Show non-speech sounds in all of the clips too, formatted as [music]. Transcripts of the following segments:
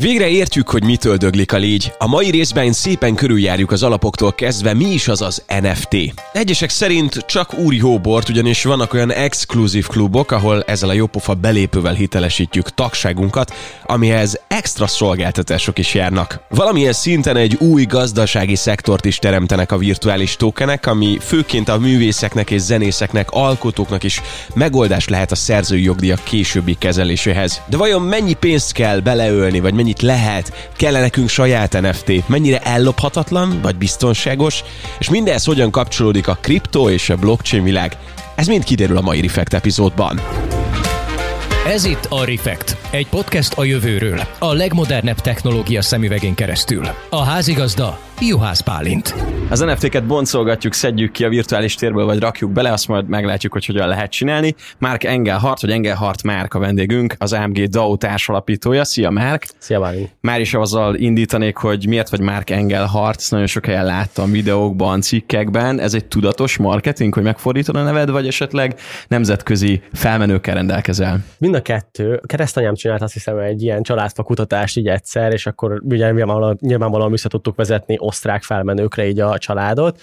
Végre értjük, hogy mitől döglik a légy. A mai részben szépen körüljárjuk az alapoktól kezdve, mi is az az NFT. Egyesek szerint csak úri hóbort, ugyanis vannak olyan exkluzív klubok, ahol ezzel a jópofa belépővel hitelesítjük tagságunkat, amihez extra szolgáltatások is járnak. Valamilyen szinten egy új gazdasági szektort is teremtenek a virtuális tokenek, ami főként a művészeknek és zenészeknek, alkotóknak is megoldás lehet a szerzői jogdíjak későbbi kezeléséhez. De vajon mennyi pénzt kell beleölni, vagy mennyi mennyit lehet, kell nekünk saját NFT, mennyire ellophatatlan vagy biztonságos, és mindez hogyan kapcsolódik a kripto és a blockchain világ, ez mind kiderül a mai Refekt epizódban. Ez itt a Refekt, egy podcast a jövőről, a legmodernebb technológia szemüvegén keresztül. A házigazda Juhász Pálint. Az NFT-ket boncolgatjuk, szedjük ki a virtuális térből, vagy rakjuk bele, azt majd meglátjuk, hogy hogyan lehet csinálni. Márk Engelhart, vagy Engelhart Márk a vendégünk, az AMG DAO társalapítója. Szia Márk! Szia Bálint! Már is azzal indítanék, hogy miért vagy Márk Engelhart, ezt nagyon sok helyen láttam videókban, cikkekben. Ez egy tudatos marketing, hogy megfordítod a neved, vagy esetleg nemzetközi felmenőkkel rendelkezel? Mind a kettő. Keresztanyám csinált azt hiszem egy ilyen családfa kutatást így egyszer, és akkor ugye nyilvánvalóan, nyilvánvalóan vissza tudtuk vezetni osztrák felmenőkre így a családot,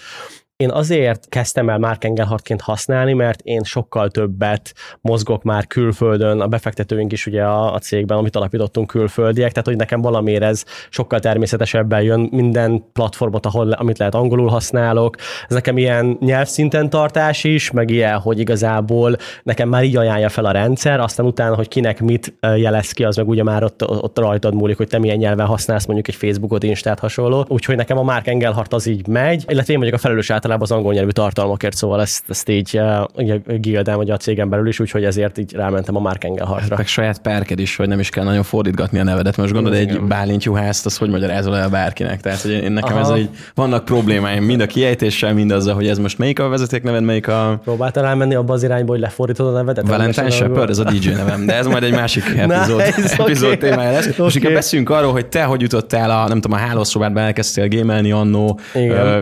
én azért kezdtem el Mark Engelhartként használni, mert én sokkal többet mozgok már külföldön, a befektetőink is ugye a, a cégben, amit alapítottunk külföldiek, tehát hogy nekem valamiért ez sokkal természetesebben jön minden platformot, ahol, amit lehet angolul használok. Ez nekem ilyen nyelvszinten tartás is, meg ilyen, hogy igazából nekem már így ajánlja fel a rendszer, aztán utána, hogy kinek mit jelez ki, az meg ugye már ott, ott rajtad múlik, hogy te milyen nyelven használsz mondjuk egy Facebookot, Instát hasonló. Úgyhogy nekem a Mark Engelhart az így megy, illetve én vagyok a felelős általában az angol nyelvű tartalmakért, szóval ezt, ezt így uh, gildem, vagy a cégem belül is, úgyhogy ezért így rámentem a Mark Engelhartra. Meg saját perked is, hogy nem is kell nagyon fordítgatni a nevedet. Most gondolod, egy Bálint Juhászt, az hogy magyarázol el bárkinek? Tehát, hogy én nekem ez így, vannak problémáim, mind a kiejtéssel, mind azzal, hogy ez most melyik a vezetékneved, melyik a... Próbáltál elmenni abba az irányba, hogy lefordítod a nevedet? Valentine Shepard, ez a DJ nevem, de ez majd egy másik [laughs] epizód, nice, epizód okay. témája lesz. [laughs] Okay. És inkább beszéljünk arról, hogy te hogy jutottál a, nem tudom, a hálószobádban elkezdtél gémelni annó,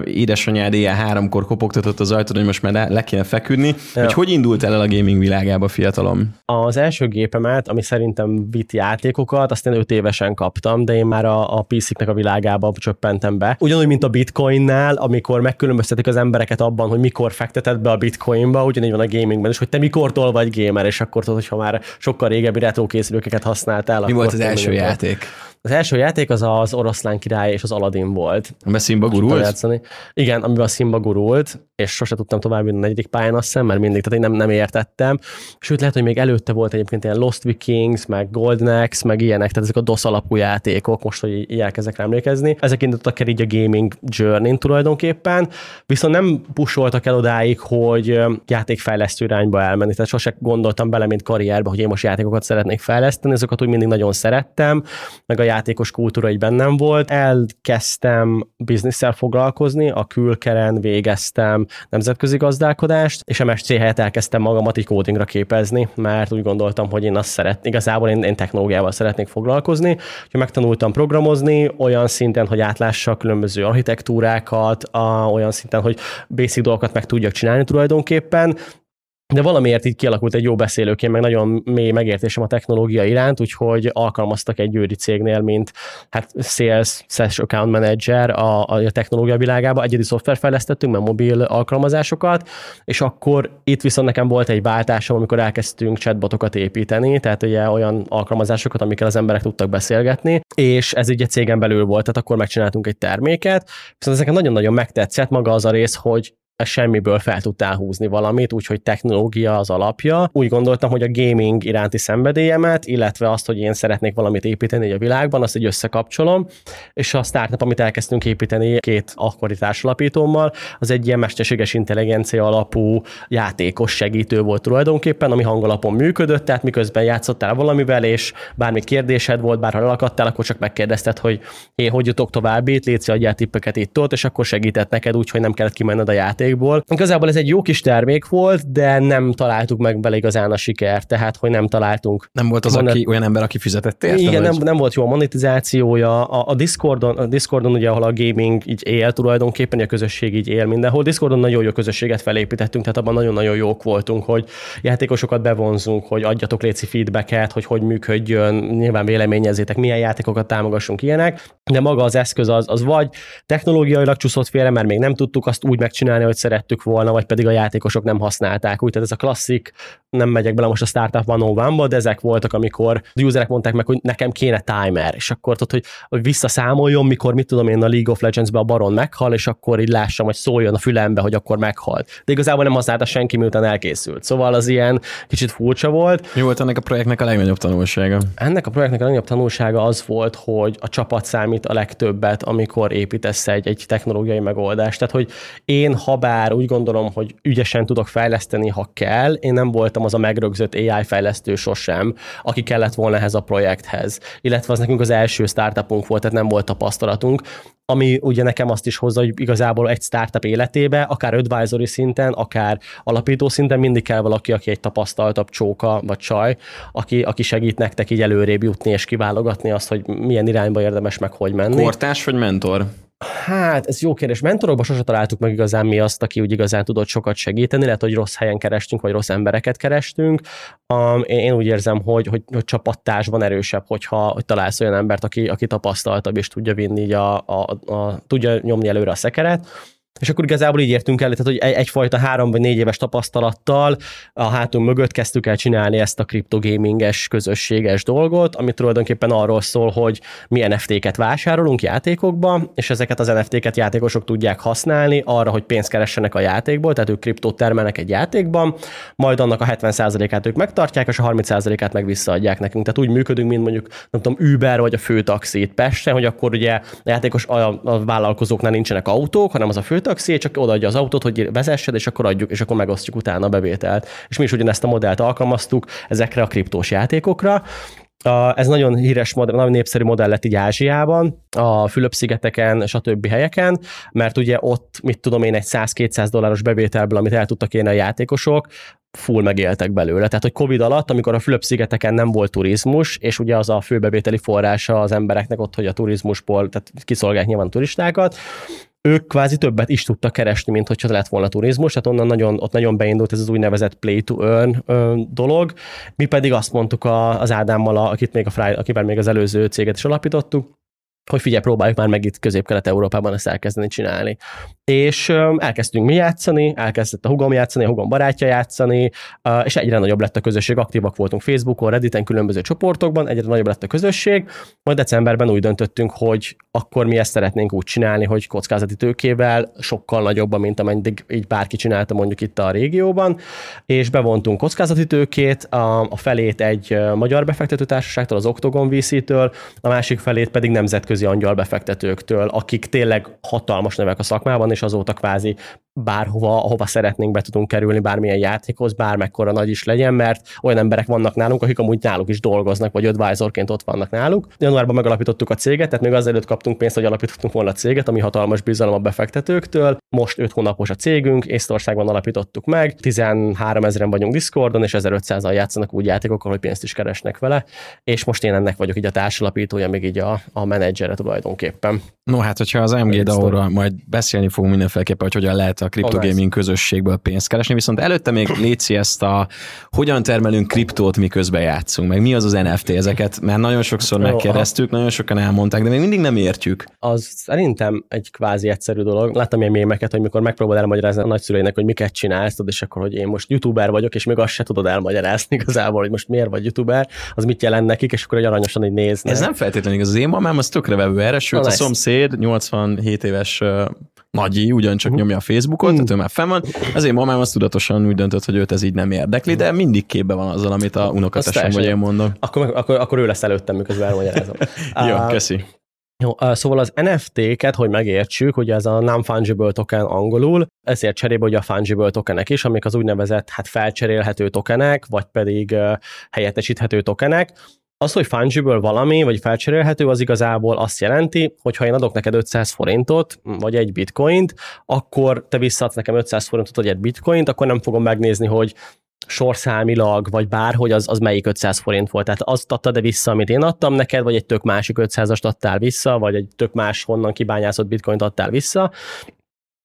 édesanyád éjjel háromkor kopogtatott az ajtón, hogy most már le, kéne feküdni. Ja. Hogy hogy indult el a gaming világába fiatalom? Az első gépemet, ami szerintem vitt játékokat, azt én 5 évesen kaptam, de én már a, a PC-knek a világába csöppentem be. Ugyanúgy, mint a bitcoinnál, amikor megkülönböztetik az embereket abban, hogy mikor fektetett be a bitcoinba, ugyanígy van a gamingben is, hogy te mikortól vagy gamer, és akkor tudod, hogyha már sokkal régebbi retro készülőket használtál. Mi volt az első játék? Az első játék az az Oroszlán király és az Aladdin volt. Amiben Simba gurult? Igen, amiben a Simba gurult, és sose tudtam tovább a negyedik pályán, azt hiszem, mert mindig, tehát én nem, nem értettem. Sőt, lehet, hogy még előtte volt egyébként ilyen Lost Vikings, meg Golden Axe, meg ilyenek, tehát ezek a DOS alapú játékok, most, hogy így elkezdek emlékezni. Ezek indítottak el így a gaming journey tulajdonképpen, viszont nem pusoltak el odáig, hogy játékfejlesztő irányba elmenni. Tehát sose gondoltam bele, mint karrierbe, hogy én most játékokat szeretnék fejleszteni, ezeket úgy mindig nagyon szerettem, meg a játékos kultúra egy bennem volt. Elkezdtem bizniszsel foglalkozni, a külkeren végeztem nemzetközi gazdálkodást, és MSC helyett elkezdtem magamat így kódingra képezni, mert úgy gondoltam, hogy én azt szeret, igazából én, én technológiával szeretnék foglalkozni, hogy megtanultam programozni olyan szinten, hogy átlássa a különböző architektúrákat, a, olyan szinten, hogy basic dolgokat meg tudjak csinálni tulajdonképpen, de valamiért így kialakult egy jó beszélőként, meg nagyon mély megértésem a technológia iránt, úgyhogy alkalmaztak egy győri cégnél, mint hát Sales, Sales Account Manager a, a technológia világába. Egyedi szoftver fejlesztettünk, mert mobil alkalmazásokat, és akkor itt viszont nekem volt egy váltásom, amikor elkezdtünk chatbotokat építeni, tehát ugye olyan alkalmazásokat, amikkel az emberek tudtak beszélgetni, és ez ugye cégen belül volt, tehát akkor megcsináltunk egy terméket, viszont ezeken nagyon-nagyon megtetszett maga az a rész, hogy semmiből fel tudtál húzni valamit, úgyhogy technológia az alapja. Úgy gondoltam, hogy a gaming iránti szenvedélyemet, illetve azt, hogy én szeretnék valamit építeni a világban, azt egy összekapcsolom, és a startup, amit elkezdtünk építeni két akkori társalapítómmal, az egy ilyen mesterséges intelligencia alapú játékos segítő volt tulajdonképpen, ami hangalapon működött, tehát miközben játszottál valamivel, és bármi kérdésed volt, bárhol elakadtál, akkor csak megkérdezted, hogy én hogy jutok tovább itt, légy adjál tippeket itt ott, és akkor segített neked úgy, hogy nem kellett kimenned a játék játékból. Igazából ez egy jó kis termék volt, de nem találtuk meg bele igazán a sikert, tehát hogy nem találtunk. Nem volt az, Monet- aki, olyan ember, aki fizetett érte? Igen, vagy? nem, nem volt jó a monetizációja. A, a, Discordon, a Discordon ugye, ahol a gaming így él tulajdonképpen, a közösség így él mindenhol. Discordon nagyon jó közösséget felépítettünk, tehát abban nagyon-nagyon jók voltunk, hogy játékosokat bevonzunk, hogy adjatok léci feedbacket, hogy hogy működjön, nyilván véleményezzétek, milyen játékokat támogassunk ilyenek, de maga az eszköz az, az vagy technológiailag csúszott félre, mert még nem tudtuk azt úgy megcsinálni, hogy szerettük volna, vagy pedig a játékosok nem használták. Úgy, tehát ez a klasszik, nem megyek bele most a Startup 101-ba, de ezek voltak, amikor a userek mondták meg, hogy nekem kéne timer, és akkor tudod, hogy, hogy visszaszámoljon, mikor mit tudom én a League of Legends-be a baron meghal, és akkor így lássam, hogy szóljon a fülembe, hogy akkor meghalt. De igazából nem használta senki, miután elkészült. Szóval az ilyen kicsit furcsa volt. Mi volt ennek a projektnek a legnagyobb tanulsága? Ennek a projektnek a legnagyobb tanulsága az volt, hogy a csapat számít a legtöbbet, amikor építesz egy, egy technológiai megoldást. Tehát, hogy én, ha bár úgy gondolom, hogy ügyesen tudok fejleszteni, ha kell, én nem voltam az a megrögzött AI fejlesztő sosem, aki kellett volna ehhez a projekthez. Illetve az nekünk az első startupunk volt, tehát nem volt tapasztalatunk, ami ugye nekem azt is hozza, hogy igazából egy startup életébe, akár advisory szinten, akár alapító szinten mindig kell valaki, aki egy tapasztaltabb csóka vagy csaj, aki, aki segít nektek így előrébb jutni és kiválogatni azt, hogy milyen irányba érdemes meg hogy menni. Kortás vagy mentor? Hát, ez jó kérdés. Mentorokban sose találtuk meg igazán mi azt, aki úgy igazán tudott sokat segíteni, lehet, hogy rossz helyen kerestünk, vagy rossz embereket kerestünk. Um, én, én úgy érzem, hogy, hogy, hogy csapattársban erősebb, hogyha hogy találsz olyan embert, aki, aki tapasztaltabb, és tudja vinni így a, a, a, tudja nyomni előre a szekeret. És akkor igazából így értünk el, tehát hogy egy, egyfajta három vagy négy éves tapasztalattal a hátunk mögött kezdtük el csinálni ezt a kriptogaminges, közösséges dolgot, ami tulajdonképpen arról szól, hogy mi NFT-ket vásárolunk játékokba, és ezeket az NFT-ket játékosok tudják használni arra, hogy pénzt keressenek a játékból, tehát ők kriptót termelnek egy játékban, majd annak a 70%-át ők megtartják, és a 30%-át meg visszaadják nekünk. Tehát úgy működünk, mint mondjuk, nem tudom, Uber vagy a főtaxi itt Pesten, hogy akkor ugye a játékos a, a vállalkozóknál nincsenek autók, hanem az a főtaxi, csak odaadja az autót, hogy vezessed, és akkor adjuk, és akkor megosztjuk utána a bevételt. És mi is ugyanezt a modellt alkalmaztuk ezekre a kriptós játékokra. A, ez nagyon híres, modell, nagyon népszerű modell lett így Ázsiában, a Fülöp-szigeteken, stb. helyeken, mert ugye ott, mit tudom én, egy 100-200 dolláros bevételből, amit el tudtak érni a játékosok, full megéltek belőle. Tehát, hogy Covid alatt, amikor a Fülöp-szigeteken nem volt turizmus, és ugye az a főbevételi forrása az embereknek ott, hogy a turizmusból, tehát kiszolgálják nyilván turistákat, ők kvázi többet is tudtak keresni, mint hogyha lett volna turizmus, tehát onnan nagyon, ott nagyon beindult ez az úgynevezett play to earn ö, dolog. Mi pedig azt mondtuk a, az Ádámmal, a- akit még a Fry, akivel még az előző céget is alapítottuk, hogy figyelj, próbáljuk már meg itt Közép-Kelet-Európában ezt elkezdeni csinálni. És elkezdtünk mi játszani, elkezdett a hugom játszani, a hugom barátja játszani, és egyre nagyobb lett a közösség, aktívak voltunk Facebookon, Redditen, különböző csoportokban, egyre nagyobb lett a közösség, majd decemberben úgy döntöttünk, hogy akkor mi ezt szeretnénk úgy csinálni, hogy kockázati tőkével sokkal nagyobb, mint ameddig így bárki csinálta mondjuk itt a régióban, és bevontunk kockázati tőkét, a, felét egy magyar befektetőtársaságtól, az Octagon VC-től, a másik felét pedig nemzetközi angyal befektetőktől, akik tényleg hatalmas nevek a szakmában, és azóta kvázi bárhova, ahova szeretnénk be tudunk kerülni, bármilyen játékhoz, bármekkora nagy is legyen, mert olyan emberek vannak nálunk, akik amúgy náluk is dolgoznak, vagy advisorként ott vannak náluk. Januárban megalapítottuk a céget, tehát még azelőtt kaptunk pénzt, hogy alapítottunk volna a céget, ami hatalmas bizalom a befektetőktől. Most 5 hónapos a cégünk, Észtországban alapítottuk meg, 13 ezeren vagyunk Discordon, és 1500-al játszanak úgy játékokkal, hogy pénzt is keresnek vele, és most én ennek vagyok így a társalapítója, még így a, a menedzsere tulajdonképpen. No hát, hogyha az AMG DAO-ról majd beszélni fogunk mindenféleképpen, hogy hogyan lehet a kriptogaming közösségből pénzt keresni, viszont előtte még [clears throat] léci ezt a hogyan termelünk kriptót, miközben játszunk, meg mi az az NFT, ezeket már nagyon sokszor megkérdeztük, nagyon sokan elmondták, de még mindig nem értjük. az szerintem egy kvázi egyszerű dolog. Láttam ilyen mémeket, hogy mikor megpróbál elmagyarázni a nagyszüleinek, hogy miket csinálsz, tudod, és akkor, hogy én most youtuber vagyok, és még azt se tudod elmagyarázni igazából, hogy most miért vagy youtuber, az mit jelent nekik, és akkor egy aranyosan így néznek. Ez nem feltétlenül. Az én mamám az tökre vevő erre, sőt a nice. szomszéd, 87 éves nagyi, ugyancsak Mhm. nyomja a Facebookot, tehát ő már fenn van. Ezért mamám az tudatosan úgy döntött, hogy őt ez így nem érdekli, de mindig képbe van azzal, amit a unokatesem vagy én mondom. Akkor, akkor, akkor ő lesz előttem, miközben elmagyarázom. [laughs] Jó, köszi. Jó, szóval az NFT-ket, hogy megértsük, ugye ez a non-fungible token angolul, ezért cserébe ugye a fungible tokenek is, amik az úgynevezett hát felcserélhető tokenek, vagy pedig uh, helyettesíthető tokenek. Az, hogy fungible valami, vagy felcserélhető, az igazából azt jelenti, hogy ha én adok neked 500 forintot, vagy egy bitcoint, akkor te visszaadsz nekem 500 forintot, vagy egy bitcoint, akkor nem fogom megnézni, hogy sorszámilag, vagy bárhogy az, az melyik 500 forint volt. Tehát azt adtad-e vissza, amit én adtam neked, vagy egy tök másik 500-ast adtál vissza, vagy egy tök más honnan kibányászott bitcoint adtál vissza,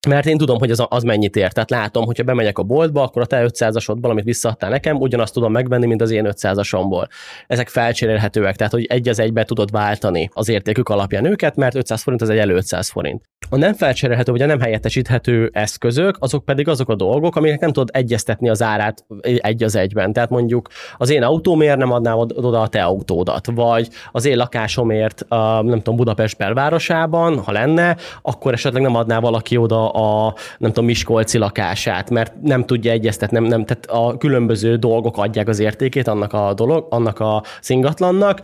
mert én tudom, hogy az, az mennyit ér. Tehát látom, hogyha bemegyek a boltba, akkor a te 500-asodból, amit visszaadtál nekem, ugyanazt tudom megvenni, mint az én 500-asomból. Ezek felcserélhetőek, tehát hogy egy az egybe tudod váltani az értékük alapján őket, mert 500 forint az egy elő 500 forint. A nem felcserélhető vagy a nem helyettesíthető eszközök, azok pedig azok a dolgok, amiknek nem tudod egyeztetni az árát egy az egyben. Tehát mondjuk az én autómért nem adnám oda a te autódat, vagy az én lakásomért, nem tudom, Budapest belvárosában, ha lenne, akkor esetleg nem adná valaki oda a nem tudom, Miskolci lakását, mert nem tudja egyeztetni, nem, nem, tehát a különböző dolgok adják az értékét annak a dolog, annak a szingatlannak,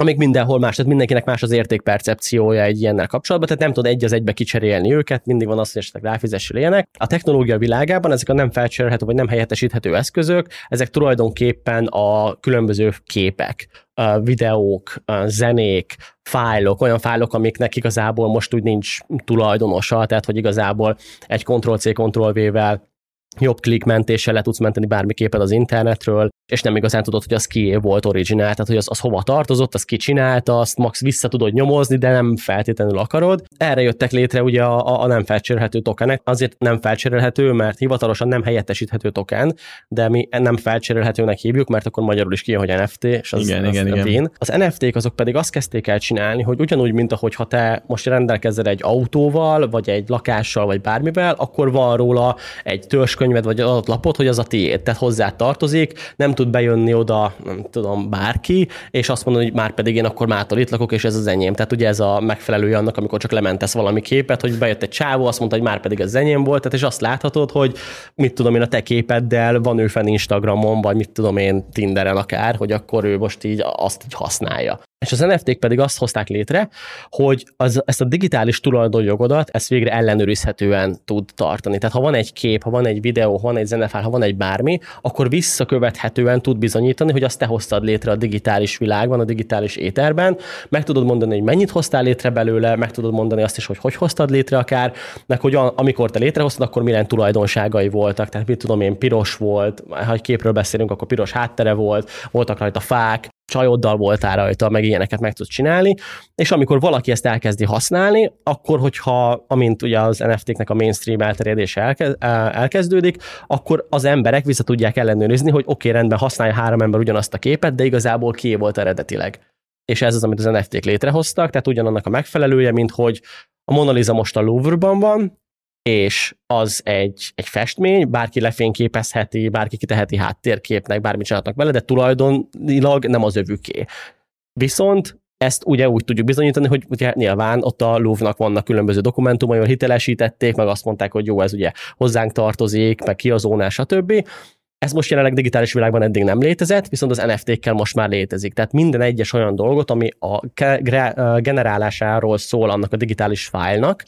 amik mindenhol más, tehát mindenkinek más az értékpercepciója egy ilyennel kapcsolatban, tehát nem tud egy az egybe kicserélni őket, mindig van az, hogy esetleg ráfizessél ilyenek. A technológia világában ezek a nem felcserélhető vagy nem helyettesíthető eszközök, ezek tulajdonképpen a különböző képek, videók, zenék, fájlok, olyan fájlok, amiknek igazából most úgy nincs tulajdonosa, tehát hogy igazából egy Ctrl-C, Ctrl-V-vel jobb klikmentéssel le tudsz menteni bármi képet az internetről, és nem igazán tudod, hogy az kié volt originál, tehát hogy az, az hova tartozott, az ki csinálta, azt max vissza tudod nyomozni, de nem feltétlenül akarod. Erre jöttek létre ugye a, a nem felcserélhető tokenek, azért nem felcserélhető, mert hivatalosan nem helyettesíthető token, de mi nem felcserélhetőnek hívjuk, mert akkor magyarul is kijön, hogy NFT, és az, igen, az igen, igen. Vén. Az NFT-k azok pedig azt kezdték el csinálni, hogy ugyanúgy, mint ahogy ha te most rendelkezel egy autóval, vagy egy lakással, vagy bármivel, akkor van róla egy törzskönyved, vagy adott lapot, hogy az a tiéd, tehát hozzá tartozik, nem tud bejönni oda, nem tudom, bárki, és azt mondani, hogy már pedig én akkor mától itt lakok, és ez az enyém. Tehát ugye ez a megfelelője annak, amikor csak lementesz valami képet, hogy bejött egy csávó, azt mondta, hogy már pedig ez enyém volt, tehát és azt láthatod, hogy mit tudom én a te képeddel van ő fenn Instagramon, vagy mit tudom én Tinderen akár, hogy akkor ő most így azt így használja. És az NFT-k pedig azt hozták létre, hogy az, ezt a digitális tulajdonjogodat, ezt végre ellenőrizhetően tud tartani. Tehát ha van egy kép, ha van egy videó, ha van egy zenefál, ha van egy bármi, akkor visszakövethetően tud bizonyítani, hogy azt te hoztad létre a digitális világban, a digitális éterben. Meg tudod mondani, hogy mennyit hoztál létre belőle, meg tudod mondani azt is, hogy hogy hoztad létre akár, meg hogy amikor te létrehoztad, akkor milyen tulajdonságai voltak. Tehát mit tudom én, piros volt, ha egy képről beszélünk, akkor piros háttere volt, voltak rajta fák, csajoddal voltál rajta, meg ilyeneket meg tudsz csinálni, és amikor valaki ezt elkezdi használni, akkor, hogyha, amint ugye az NFT-knek a mainstream elterjedése elkezdődik, akkor az emberek vissza tudják ellenőrizni, hogy oké, okay, rendben használja három ember ugyanazt a képet, de igazából ki volt eredetileg. És ez az, amit az NFT-k létrehoztak, tehát ugyanannak a megfelelője, mint hogy a Mona Lisa most a Louvre-ban van, és az egy, egy festmény, bárki lefényképezheti, bárki kiteheti háttérképnek, bármit csinálnak vele, de tulajdonilag nem az övüké. Viszont ezt ugye úgy tudjuk bizonyítani, hogy ugye nyilván ott a Louvre-nak vannak különböző dokumentumai, ahol hitelesítették, meg azt mondták, hogy jó, ez ugye hozzánk tartozik, meg ki a zónás, stb. Ez most jelenleg digitális világban eddig nem létezett, viszont az NFT-kkel most már létezik. Tehát minden egyes olyan dolgot, ami a generálásáról szól annak a digitális fájlnak,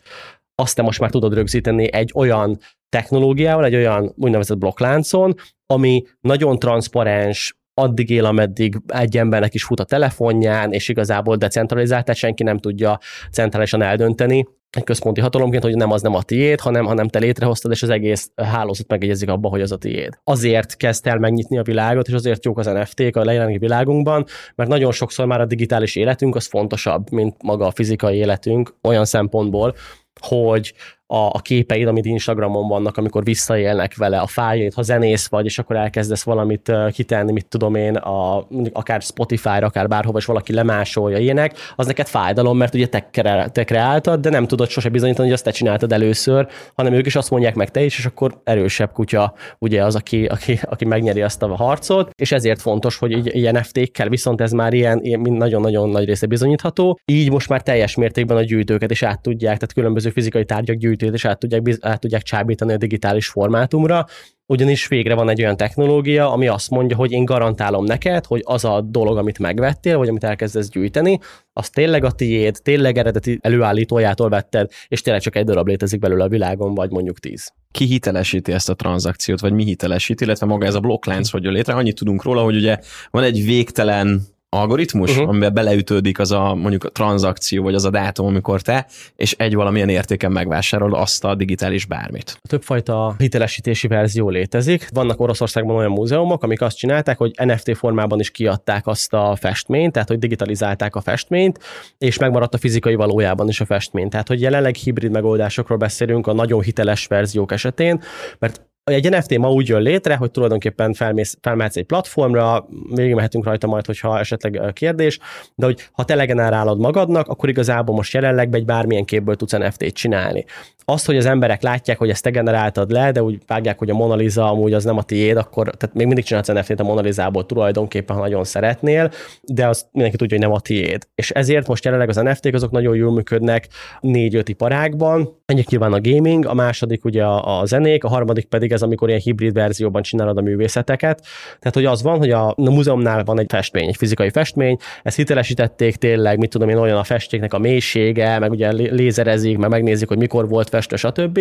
azt te most már tudod rögzíteni egy olyan technológiával, egy olyan úgynevezett blokkláncon, ami nagyon transzparens, addig él, ameddig egy embernek is fut a telefonján, és igazából decentralizált, tehát senki nem tudja centrálisan eldönteni, egy központi hatalomként, hogy nem az nem a tiéd, hanem, hanem te létrehoztad, és az egész hálózat megegyezik abba, hogy az a tiéd. Azért kezd el megnyitni a világot, és azért jók az NFT-k a jelenlegi világunkban, mert nagyon sokszor már a digitális életünk az fontosabb, mint maga a fizikai életünk olyan szempontból, hogy a, a képeid, amit Instagramon vannak, amikor visszaélnek vele, a fájét, ha zenész vagy, és akkor elkezdesz valamit kitenni, mit tudom én, a, akár Spotify-ra, akár bárhova, és valaki lemásolja ilyenek, az neked fájdalom, mert ugye te, kre, te kreáltad, de nem tudod sose bizonyítani, hogy azt te csináltad először, hanem ők is azt mondják meg te is, és akkor erősebb kutya ugye az, aki, aki, aki megnyeri azt a harcot, és ezért fontos, hogy így, ilyen NFT-kkel viszont ez már ilyen, ilyen nagyon-nagyon nagy része bizonyítható. Így most már teljes mértékben a gyűjtőket is át tudják, tehát különböző fizikai tárgyak gyűjtők minősítőt is át tudják, át tudják csábítani a digitális formátumra, ugyanis végre van egy olyan technológia, ami azt mondja, hogy én garantálom neked, hogy az a dolog, amit megvettél, vagy amit elkezdesz gyűjteni, az tényleg a tiéd, tényleg eredeti előállítójától vetted, és tényleg csak egy darab létezik belőle a világon, vagy mondjuk tíz. Ki hitelesíti ezt a tranzakciót, vagy mi hitelesíti, illetve maga ez a blokklánc hogy jön létre? Annyit tudunk róla, hogy ugye van egy végtelen algoritmus, uh-huh. amiben beleütődik az a mondjuk a tranzakció, vagy az a dátum, amikor te, és egy valamilyen értéken megvásárol azt a digitális bármit. Többfajta hitelesítési verzió létezik. Vannak Oroszországban olyan múzeumok, amik azt csinálták, hogy NFT formában is kiadták azt a festményt, tehát hogy digitalizálták a festményt, és megmaradt a fizikai valójában is a festmény. Tehát, hogy jelenleg hibrid megoldásokról beszélünk a nagyon hiteles verziók esetén, mert egy NFT ma úgy jön létre, hogy tulajdonképpen felmész, felmehetsz egy platformra, végigmehetünk rajta majd, hogyha esetleg kérdés, de hogy ha te legenerálod magadnak, akkor igazából most jelenleg egy bármilyen képből tudsz NFT-t csinálni. Azt, hogy az emberek látják, hogy ezt te generáltad le, de úgy vágják, hogy a Mona Lisa amúgy az nem a tiéd, akkor tehát még mindig csinálsz NFT-t a Mona tulajdonképpen, ha nagyon szeretnél, de azt mindenki tudja, hogy nem a tiéd. És ezért most jelenleg az NFT-k azok nagyon jól működnek négy-öt iparágban. Egyik nyilván a gaming, a második ugye a, a zenék, a harmadik pedig ez, amikor ilyen hibrid verzióban csinálod a művészeteket. Tehát, hogy az van, hogy a, a múzeumnál van egy festmény, egy fizikai festmény, ezt hitelesítették tényleg, mit tudom én, olyan a festéknek a mélysége, meg ugye lézerezik, meg megnézik, hogy mikor volt festő, stb.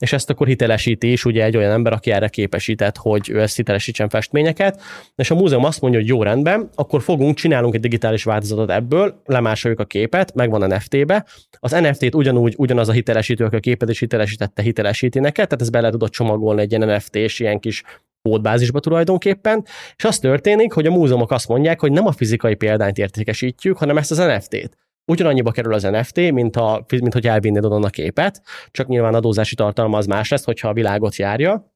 És ezt akkor hitelesíti is ugye egy olyan ember, aki erre képesített, hogy ő ezt hitelesítsen festményeket. És a múzeum azt mondja, hogy jó rendben, akkor fogunk, csinálunk egy digitális változatot ebből, lemásoljuk a képet, megvan NFT-be. Az NFT-t ugyanúgy, ugyanaz a hitelesítő, aki a képet is hitelesítette, hitelesíti neked, tehát ezt bele tudod csomagolni egy ilyen NFT-s ilyen kis kódbázisba tulajdonképpen, és az történik, hogy a múzeumok azt mondják, hogy nem a fizikai példányt értékesítjük, hanem ezt az NFT-t ugyanannyiba kerül az NFT, mint, a, mint hogy elvinnéd onnan a képet, csak nyilván adózási tartalma az más lesz, hogyha a világot járja,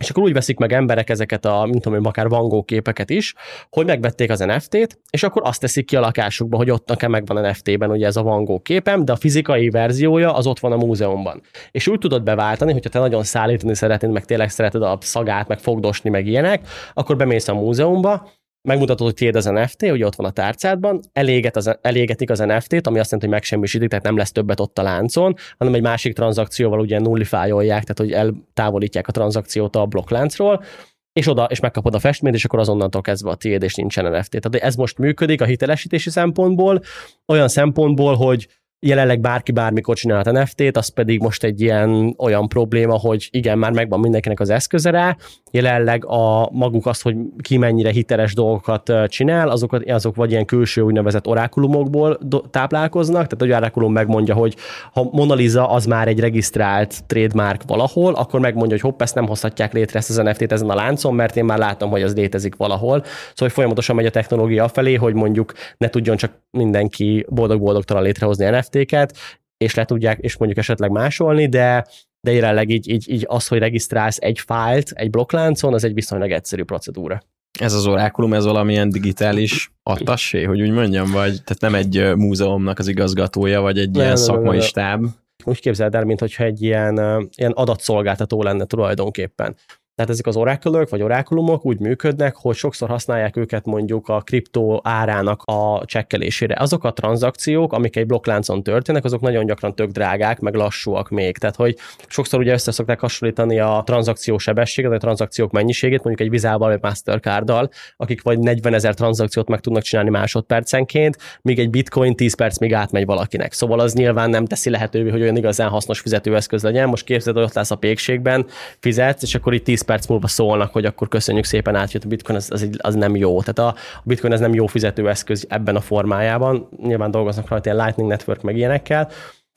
és akkor úgy veszik meg emberek ezeket a, mint tudom, akár Van Gogh képeket is, hogy megvették az NFT-t, és akkor azt teszik ki a lakásukba, hogy ott nekem megvan NFT-ben ugye ez a Van Gogh képem, de a fizikai verziója az ott van a múzeumban. És úgy tudod beváltani, hogyha te nagyon szállítani szeretnéd, meg tényleg szereted a szagát, meg fogdosni, meg ilyenek, akkor bemész a múzeumba, megmutatod, hogy tiéd az NFT, ugye ott van a tárcádban, eléget az, elégetik az NFT-t, ami azt jelenti, hogy megsemmisítik, tehát nem lesz többet ott a láncon, hanem egy másik tranzakcióval ugye nullifájolják, tehát hogy eltávolítják a tranzakciót a blokkláncról, és oda, és megkapod a festményt, és akkor azonnantól kezdve a tiéd, és nincsen NFT. Tehát ez most működik a hitelesítési szempontból, olyan szempontból, hogy jelenleg bárki bármikor csinálhat NFT-t, az pedig most egy ilyen olyan probléma, hogy igen, már megvan mindenkinek az eszköze rá, jelenleg a maguk az, hogy ki mennyire hiteles dolgokat csinál, azokat, azok vagy ilyen külső úgynevezett orákulumokból táplálkoznak, tehát hogy orákulum megmondja, hogy ha Mona Lisa az már egy regisztrált trademark valahol, akkor megmondja, hogy hopp, ezt nem hozhatják létre ezt az NFT-t ezen a láncon, mert én már látom, hogy az létezik valahol. Szóval hogy folyamatosan megy a technológia felé, hogy mondjuk ne tudjon csak mindenki boldog-boldogtalan létrehozni NFT-ket, és le tudják, és mondjuk esetleg másolni, de de jelenleg így, így, így az, hogy regisztrálsz egy fájlt egy blokkláncon, az egy viszonylag egyszerű procedúra. Ez az orákulum, ez valamilyen digitális attassé, hogy úgy mondjam, vagy tehát nem egy múzeumnak az igazgatója, vagy egy nem, ilyen nem, szakmai nem, stáb? Úgy képzeld el, mintha egy ilyen, ilyen adatszolgáltató lenne tulajdonképpen. Tehát ezek az oracle vagy orákulumok úgy működnek, hogy sokszor használják őket mondjuk a kriptó árának a csekkelésére. Azok a tranzakciók, amik egy blokkláncon történnek, azok nagyon gyakran tök drágák, meg lassúak még. Tehát, hogy sokszor ugye össze szokták hasonlítani a tranzakció sebességet, a tranzakciók mennyiségét, mondjuk egy vizával vagy Mastercarddal, akik vagy 40 ezer tranzakciót meg tudnak csinálni másodpercenként, míg egy bitcoin 10 perc még átmegy valakinek. Szóval az nyilván nem teszi lehetővé, hogy olyan igazán hasznos fizetőeszköz legyen. Most képzeld, hogy ott lesz a pékségben, fizetsz, és akkor itt 10 perc múlva szólnak, hogy akkor köszönjük szépen, átjött a bitcoin, az, az, az nem jó. Tehát a, bitcoin ez nem jó fizetőeszköz ebben a formájában. Nyilván dolgoznak rajta ilyen Lightning Network meg ilyenekkel,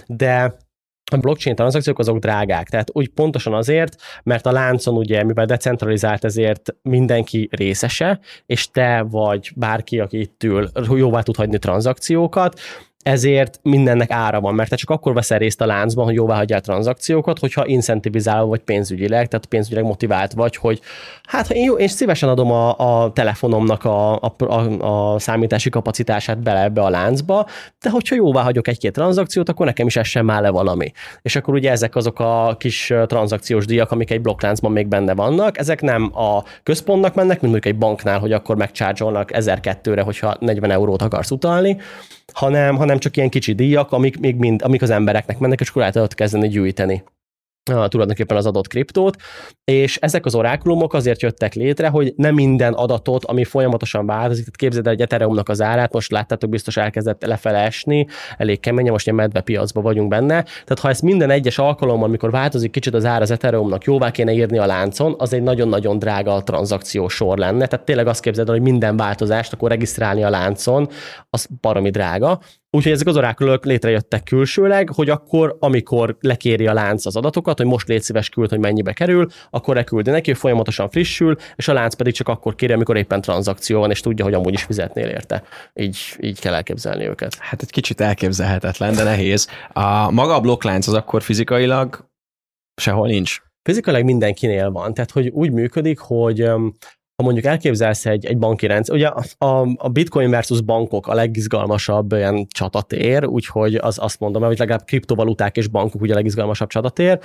de a blockchain tranzakciók azok drágák. Tehát úgy pontosan azért, mert a láncon ugye, mivel decentralizált, ezért mindenki részese, és te vagy bárki, aki itt ül, jóvá tud hagyni tranzakciókat, ezért mindennek ára van, mert te csak akkor veszel részt a láncban, hogy jóvá hagyjál tranzakciókat, hogyha incentivizálva vagy pénzügyileg, tehát pénzügyileg motivált vagy, hogy hát én, jó, én szívesen adom a, a telefonomnak a, a, a, a számítási kapacitását bele ebbe a láncba, de hogyha jóvá hagyok egy-két tranzakciót, akkor nekem is essen már le valami. És akkor ugye ezek azok a kis tranzakciós díjak, amik egy blokkláncban még benne vannak, ezek nem a központnak mennek, mint mondjuk egy banknál, hogy akkor megcsárgyolnak 1002-re, hogyha 40 eurót akarsz utalni, hanem, hanem csak ilyen kicsi díjak, amik, még mind, amik az embereknek mennek, és akkor tudod kezdeni gyűjteni. tulajdonképpen az adott kriptót, és ezek az orákulumok azért jöttek létre, hogy nem minden adatot, ami folyamatosan változik, tehát képzeld el egy Ethereumnak az árát, most láttátok, biztos elkezdett lefele esni, elég keményen, most ilyen medve piacban vagyunk benne, tehát ha ez minden egyes alkalommal, amikor változik kicsit az ár az Ethereumnak, jóvá kéne írni a láncon, az egy nagyon-nagyon drága tranzakció sor lenne, tehát tényleg azt képzeld el, hogy minden változást akkor regisztrálni a láncon, az baromi drága, Úgyhogy ezek az orákulok létrejöttek külsőleg, hogy akkor, amikor lekéri a lánc az adatokat, hogy most légy szíves küld, hogy mennyibe kerül, akkor leküldi neki, hogy folyamatosan frissül, és a lánc pedig csak akkor kéri, amikor éppen tranzakció van, és tudja, hogy amúgy is fizetnél érte. Így, így kell elképzelni őket. Hát egy kicsit elképzelhetetlen, de nehéz. A maga a blokklánc az akkor fizikailag sehol nincs? Fizikailag mindenkinél van. Tehát, hogy úgy működik, hogy ha mondjuk elképzelsz egy, egy banki rendszer, ugye a, a bitcoin versus bankok a legizgalmasabb ilyen csatatér, úgyhogy az azt mondom, hogy legalább kriptovaluták és bankok ugye a legizgalmasabb csatatér.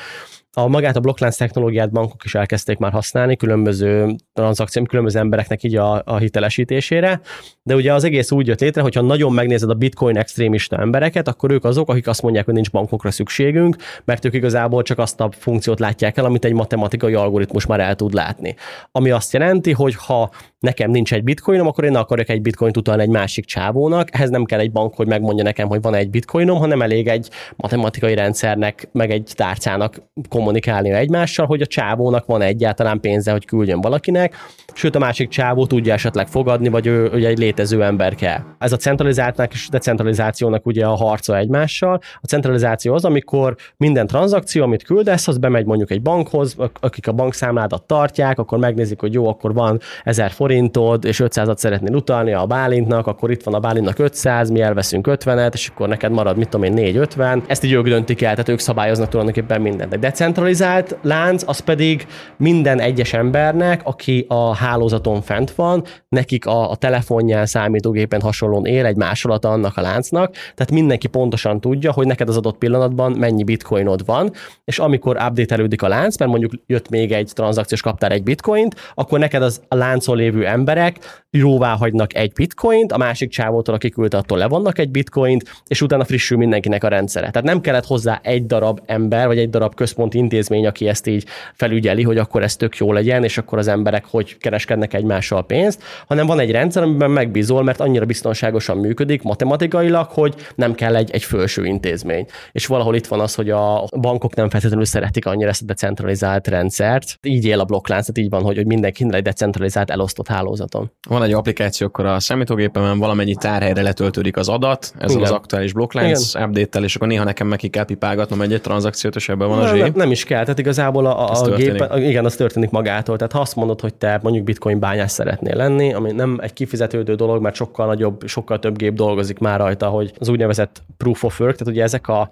A magát a blokklánc technológiát bankok is elkezdték már használni különböző tranzakciók, különböző embereknek így a, a hitelesítésére, de ugye az egész úgy jött létre, hogyha nagyon megnézed a bitcoin extrémista embereket, akkor ők azok, akik azt mondják, hogy nincs bankokra szükségünk, mert ők igazából csak azt a funkciót látják el, amit egy matematikai algoritmus már el tud látni. Ami azt jelenti, hogy ha nekem nincs egy bitcoinom, akkor én akarok egy bitcoint utalni egy másik csávónak. Ehhez nem kell egy bank, hogy megmondja nekem, hogy van egy bitcoinom, hanem elég egy matematikai rendszernek, meg egy tárcának kommunikálni egymással, hogy a csávónak van egyáltalán pénze, hogy küldjön valakinek, sőt a másik csávó tudja esetleg fogadni, vagy ő ugye egy létező ember kell. Ez a centralizáltnak és decentralizációnak ugye a harca egymással. A centralizáció az, amikor minden tranzakció, amit küldesz, az bemegy mondjuk egy bankhoz, akik a bankszámládat tartják, akkor megnézik, hogy jó, akkor van 1000 forintod, és 500-at szeretnél utalni a Bálintnak, akkor itt van a Bálintnak 500, mi elveszünk 50-et, és akkor neked marad, mit tudom én, 450. Ezt így ők döntik el, tehát ők szabályoznak tulajdonképpen mindent. Egy decentralizált lánc, az pedig minden egyes embernek, aki a hálózaton fent van, nekik a, a telefonján, számítógépen hasonlóan él egy másolata annak a láncnak, tehát mindenki pontosan tudja, hogy neked az adott pillanatban mennyi bitcoinod van, és amikor update a lánc, mert mondjuk jött még egy tranzakciós kaptál egy bitcoint, akkor neked az a láncon lévő emberek jóvá hagynak egy bitcoint, a másik csávótól, aki küldte, attól levonnak egy bitcoint, és utána frissül mindenkinek a rendszere. Tehát nem kellett hozzá egy darab ember, vagy egy darab központi intézmény, aki ezt így felügyeli, hogy akkor ez tök jó legyen, és akkor az emberek hogy kereskednek egymással pénzt, hanem van egy rendszer, amiben megbízol, mert annyira biztonságosan működik matematikailag, hogy nem kell egy, egy felső intézmény. És valahol itt van az, hogy a bankok nem feltétlenül szeretik annyira ezt a decentralizált rendszert. Így él a blokklánc, tehát így van, hogy, hogy mindenki egy decentralizált elosztott hálózaton. Van egy applikáció, akkor a számítógépemen valamennyi tárhelyre letöltődik az adat, ez az aktuális blokklánc update és akkor néha nekem meg ki kell pipálgatnom egy, egy tranzakciót, és ebben van a zsé. Nem, nem, is kell, tehát igazából a, a, a gépen, igen, az történik magától. Tehát ha azt mondod, hogy te mondjuk bitcoin bányás szeretnél lenni, ami nem egy kifizetődő dolog, mert sokkal nagyobb, sokkal több gép dolgozik már rajta, hogy az úgynevezett proof of work, tehát ugye ezek a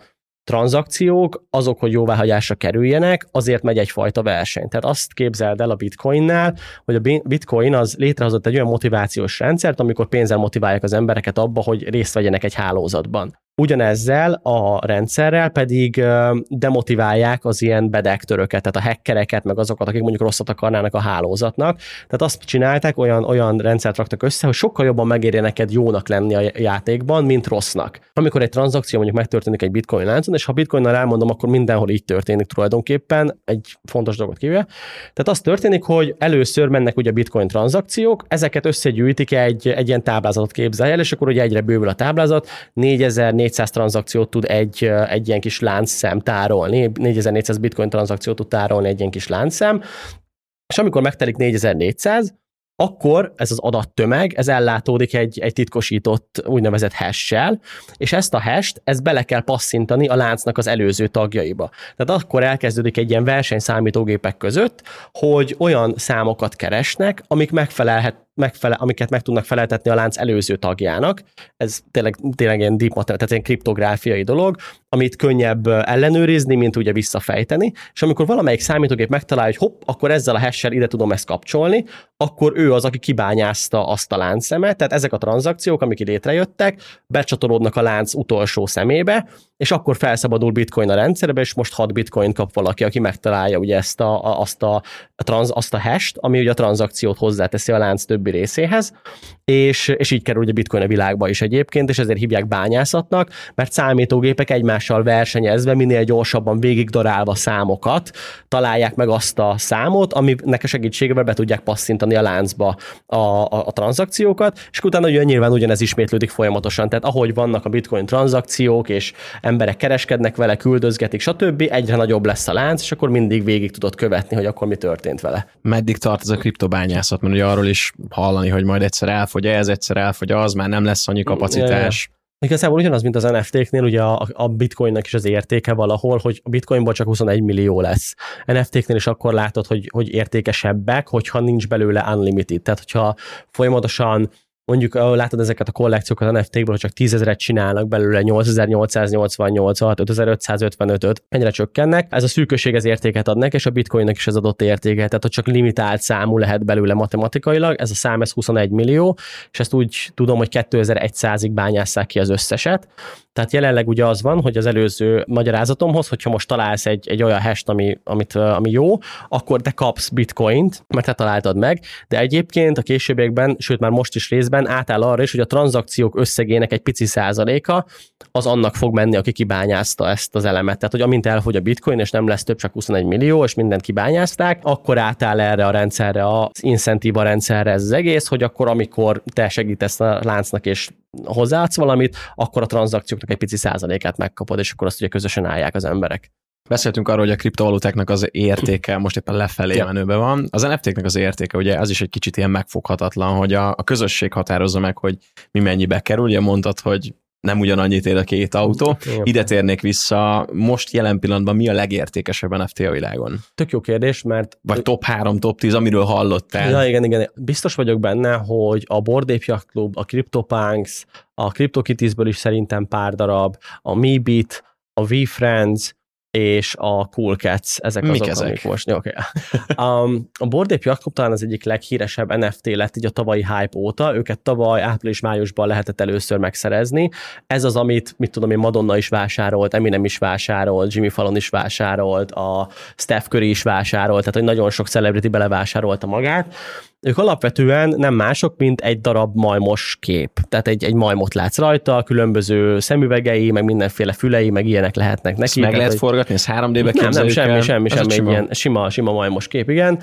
tranzakciók, azok, hogy jóváhagyásra kerüljenek, azért megy egyfajta verseny. Tehát azt képzeld el a bitcoinnál, hogy a bitcoin az létrehozott egy olyan motivációs rendszert, amikor pénzzel motiválják az embereket abba, hogy részt vegyenek egy hálózatban. Ugyanezzel a rendszerrel pedig demotiválják az ilyen bedektöröket, tehát a hackereket, meg azokat, akik mondjuk rosszat akarnának a hálózatnak. Tehát azt csinálták, olyan, olyan rendszert raktak össze, hogy sokkal jobban megéri neked jónak lenni a játékban, mint rossznak. Amikor egy tranzakció mondjuk megtörténik egy bitcoin láncon, és ha bitcoinnal elmondom, akkor mindenhol így történik tulajdonképpen, egy fontos dolgot kívül. Tehát az történik, hogy először mennek ugye bitcoin tranzakciók, ezeket összegyűjtik egy, egy ilyen táblázatot képzelj el, és akkor ugye egyre bővül a táblázat, 4000, 400 tranzakciót tud egy, egy ilyen kis láncszem tárolni, 4400 bitcoin tranzakciót tud tárolni egy ilyen kis láncszem, és amikor megtelik 4400, akkor ez az adattömeg, ez ellátódik egy, egy titkosított úgynevezett hash és ezt a hash ezt bele kell passzintani a láncnak az előző tagjaiba. Tehát akkor elkezdődik egy ilyen verseny számítógépek között, hogy olyan számokat keresnek, amik megfelelhet, megfele, amiket meg tudnak feleltetni a lánc előző tagjának. Ez tényleg, tényleg ilyen deep matter, tehát ilyen kriptográfiai dolog, amit könnyebb ellenőrizni, mint ugye visszafejteni, és amikor valamelyik számítógép megtalálja, hogy hopp, akkor ezzel a hash ide tudom ezt kapcsolni, akkor ő az, aki kibányázta azt a láncszemet, tehát ezek a tranzakciók, amik létrejöttek, becsatolódnak a lánc utolsó szemébe, és akkor felszabadul bitcoin a rendszerbe, és most 6 bitcoin kap valaki, aki megtalálja ugye ezt a, a, azt, a, a transz, azt a hash ami ugye a tranzakciót hozzáteszi a lánc többi merece. It has és, és így kerül ugye bitcoin a világba is egyébként, és ezért hívják bányászatnak, mert számítógépek egymással versenyezve, minél gyorsabban végigdarálva számokat, találják meg azt a számot, aminek a segítségével be tudják passzintani a láncba a, a, a tranzakciókat, és utána ugye nyilván ugyanez ismétlődik folyamatosan. Tehát ahogy vannak a bitcoin tranzakciók, és emberek kereskednek vele, küldözgetik, stb., egyre nagyobb lesz a lánc, és akkor mindig végig tudod követni, hogy akkor mi történt vele. Meddig tart ez a kriptobányászat? Mert ugye arról is hallani, hogy majd egyszer elfogy ez, egyszer elfogy az, már nem lesz annyi kapacitás. Ja, ja. Igazából ugyanaz, mint az NFT-knél, ugye a, a bitcoinnak is az értéke valahol, hogy a bitcoinból csak 21 millió lesz. NFT-knél is akkor látod, hogy, hogy értékesebbek, hogyha nincs belőle unlimited. Tehát, hogyha folyamatosan mondjuk látod ezeket a kollekciókat a NFT-ből, hogy csak 10 ezeret csinálnak belőle, 8888-at, 5555-öt, ennyire csökkennek. Ez a szűkösség az értéket ad neki, és a bitcoinnak is ez adott értéke. Tehát, hogy csak limitált számú lehet belőle matematikailag, ez a szám, ez 21 millió, és ezt úgy tudom, hogy 2100-ig bányásszák ki az összeset. Tehát jelenleg ugye az van, hogy az előző magyarázatomhoz, hogyha most találsz egy, egy olyan hash ami, amit, ami jó, akkor te kapsz bitcoint, mert te találtad meg, de egyébként a későbbiekben, sőt már most is részben átáll arra is, hogy a tranzakciók összegének egy pici százaléka az annak fog menni, aki kibányázta ezt az elemet. Tehát, hogy amint elfogy a bitcoin, és nem lesz több, csak 21 millió, és mindent kibányázták, akkor átáll erre a rendszerre, az incentíva rendszerre ez az egész, hogy akkor amikor te segítesz a láncnak, és hozzáadsz valamit, akkor a tranzakcióknak egy pici százalékát megkapod, és akkor azt ugye közösen állják az emberek. Beszéltünk arról, hogy a kriptovalutáknak az értéke most éppen lefelé ja. menőben van. Az NFT-knek az értéke, ugye az is egy kicsit ilyen megfoghatatlan, hogy a, a közösség határozza meg, hogy mi mennyibe kerül. Ugye mondtad, hogy nem ugyanannyit ér a két autó. Igen. Ide térnék vissza. Most jelen pillanatban mi a legértékesebb NFT a világon? Tök jó kérdés, mert... Vagy top 3, top 10, amiről hallottál. Ja, igen, igen. Biztos vagyok benne, hogy a Ape Yacht Club, a CryptoPunks, a CryptoKittiesből is szerintem pár darab, a MeBit, a VFriends, és a Cool Cats, ezek Mik azok, ezek? amik most... Okay. Um, a Yacht Club talán az egyik leghíresebb NFT lett így a tavalyi hype óta, őket tavaly április-májusban lehetett először megszerezni. Ez az, amit, mit tudom én, Madonna is vásárolt, Eminem is vásárolt, Jimmy Fallon is vásárolt, a Steph Curry is vásárolt, tehát hogy nagyon sok celebrity belevásárolta magát, ők alapvetően nem mások, mint egy darab majmos kép. Tehát egy, egy majmot látsz rajta, különböző szemüvegei, meg mindenféle fülei, meg ilyenek lehetnek neki. Ezt meg lehet forgatni, ez 3D-be Nem, nem, semmi, semmi, semmi, egy ilyen sima, sima majmos kép, igen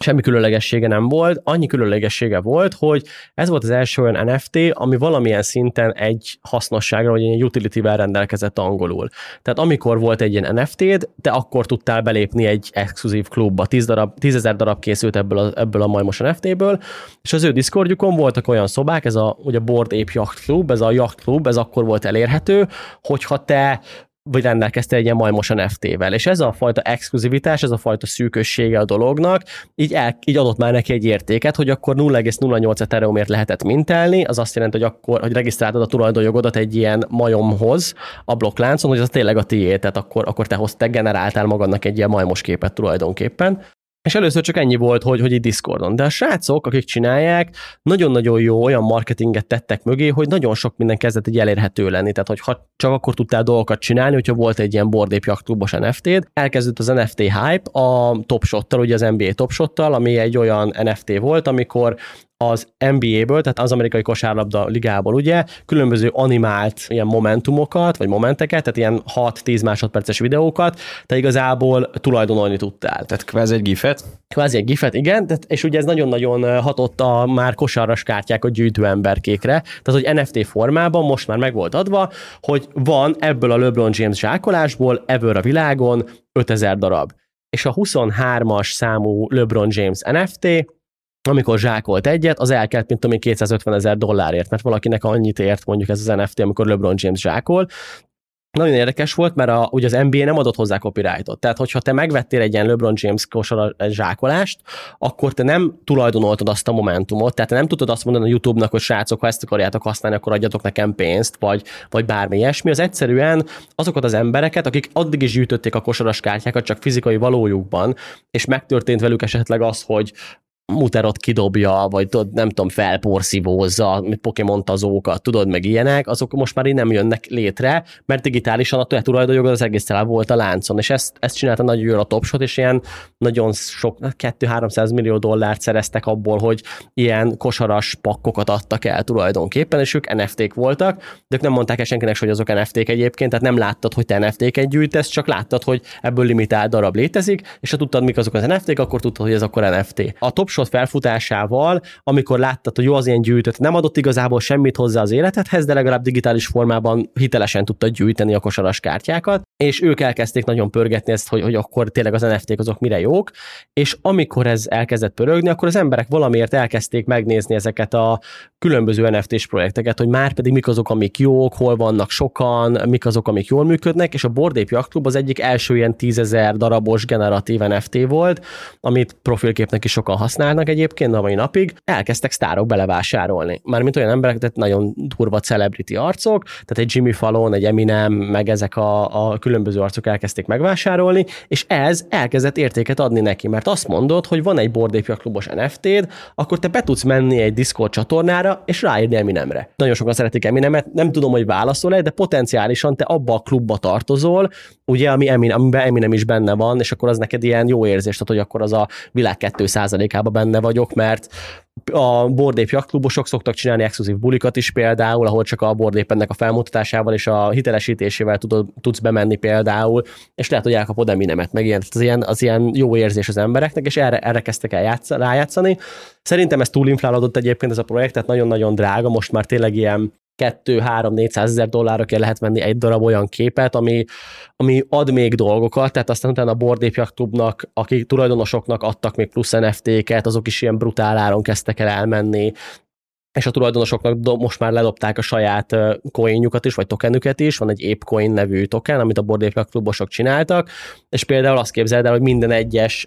semmi különlegessége nem volt, annyi különlegessége volt, hogy ez volt az első olyan NFT, ami valamilyen szinten egy hasznosságra, vagy egy utility-vel rendelkezett angolul. Tehát amikor volt egy ilyen NFT-d, te akkor tudtál belépni egy exkluzív klubba, 10, darab, 10 ezer darab készült ebből a, ebből a majmos NFT-ből, és az ő Discordjukon voltak olyan szobák, ez a ugye Board Ape Yacht Club, ez a Yacht Club, ez akkor volt elérhető, hogyha te vagy rendelkezte egy ilyen majmos NFT-vel. És ez a fajta exkluzivitás, ez a fajta szűkössége a dolognak, így, el, így adott már neki egy értéket, hogy akkor 0,08 Ethereumért lehetett mintelni, az azt jelenti, hogy akkor, hogy regisztráltad a tulajdonjogodat egy ilyen majomhoz a blokkláncon, hogy az tényleg a tiéd, tehát akkor, akkor te hoztál, generáltál magadnak egy ilyen majmos képet tulajdonképpen. És először csak ennyi volt, hogy, hogy itt Discordon. De a srácok, akik csinálják, nagyon-nagyon jó olyan marketinget tettek mögé, hogy nagyon sok minden kezdett egy elérhető lenni. Tehát, hogy ha csak akkor tudtál dolgokat csinálni, hogyha volt egy ilyen bordépjak klubos NFT-d, elkezdődött az NFT hype a Top Shot-tal, ugye az NBA Top Shot-tal, ami egy olyan NFT volt, amikor az NBA-ből, tehát az amerikai kosárlabda ligából, ugye, különböző animált ilyen momentumokat, vagy momenteket, tehát ilyen 6-10 másodperces videókat, te igazából tulajdonolni tudtál. Tehát kvázi egy gifet? Kvázi egy gifet, igen, tehát, és ugye ez nagyon-nagyon hatott a már kosarras kártyákat gyűjtő emberkékre, tehát hogy NFT formában most már meg volt adva, hogy van ebből a LeBron James zsákolásból ebből a világon 5000 darab. És a 23-as számú LeBron James NFT amikor zsákolt egyet, az elkelt, mint tudom 250 ezer dollárért, mert valakinek annyit ért mondjuk ez az NFT, amikor LeBron James zsákol, nagyon érdekes volt, mert a, ugye az NBA nem adott hozzá copyrightot. Tehát, hogyha te megvettél egy ilyen LeBron James kosar zsákolást, akkor te nem tulajdonoltad azt a momentumot, tehát te nem tudod azt mondani a YouTube-nak, hogy srácok, ha ezt akarjátok használni, akkor adjatok nekem pénzt, vagy, vagy bármi ilyesmi. Az egyszerűen azokat az embereket, akik addig is gyűjtötték a kosaras kártyákat, csak fizikai valójukban, és megtörtént velük esetleg az, hogy muterot kidobja, vagy tudod, nem tudom, felporszívózza, mint Pokémon tazókat, tudod, meg ilyenek, azok most már így nem jönnek létre, mert digitálisan a tulajdonjog az egész el volt a láncon, és ezt, ezt csinálta nagyon jól a Topshot, és ilyen nagyon sok, 2-300 millió dollárt szereztek abból, hogy ilyen kosaras pakkokat adtak el tulajdonképpen, és ők NFT-k voltak, de ők nem mondták el senkinek, hogy azok NFT-k egyébként, tehát nem láttad, hogy te NFT-ket gyűjtesz, csak láttad, hogy ebből limitált darab létezik, és ha tudtad, mik azok az NFT-k, akkor tudtad, hogy ez akkor NFT. A Top Shot felfutásával, amikor láttad, hogy jó az ilyen gyűjtött, nem adott igazából semmit hozzá az életedhez, de legalább digitális formában hitelesen tudtad gyűjteni a kosaras kártyákat, és ők elkezdték nagyon pörgetni ezt, hogy, hogy akkor tényleg az NFT-k azok mire jók, és amikor ez elkezdett pörögni, akkor az emberek valamiért elkezdték megnézni ezeket a különböző NFT-s projekteket, hogy már pedig mik azok, amik jók, hol vannak sokan, mik azok, amik jól működnek, és a Yacht Club az egyik első ilyen tízezer darabos generatív NFT volt, amit profilképnek is sokan használnak egyébként a mai napig, elkezdtek sztárok belevásárolni. Mármint olyan emberek, tehát nagyon durva celebrity arcok, tehát egy Jimmy Fallon, egy Eminem, meg ezek a, a különböző arcok elkezdték megvásárolni, és ez elkezdett értéket adni neki, mert azt mondod, hogy van egy Board Ape klubos NFT-d, akkor te be tudsz menni egy Discord csatornára, és ráírni Eminemre. Nagyon sokan szeretik Eminemet, nem tudom, hogy válaszol-e, de potenciálisan te abba a klubba tartozol, ugye, ami Eminem, amiben Eminem is benne van, és akkor az neked ilyen jó érzés, tehát hogy akkor az a világ 2%-ában benne vagyok, mert a bordép jaktklubosok szoktak csinálni exkluzív bulikat is például, ahol csak a bordép ennek a felmutatásával és a hitelesítésével tudod, tudsz bemenni például, és lehet, hogy elkapod Eminemet, meg ilyen, az ilyen, az ilyen jó érzés az embereknek, és erre, erre kezdtek el játsz, rájátszani. Szerintem ez túlinflálódott egyébként ez a projekt, tehát nagyon-nagyon drága, most már tényleg ilyen 2-3-400 ezer dollárokért lehet venni egy darab olyan képet, ami, ami ad még dolgokat, tehát aztán utána a Board Ape Clubnak, akik tulajdonosoknak adtak még plusz NFT-ket, azok is ilyen brutál áron kezdtek el elmenni, és a tulajdonosoknak most már ledobták a saját coinjukat is, vagy tokenüket is, van egy ApeCoin nevű token, amit a Ape klubosok csináltak, és például azt képzeld el, hogy minden egyes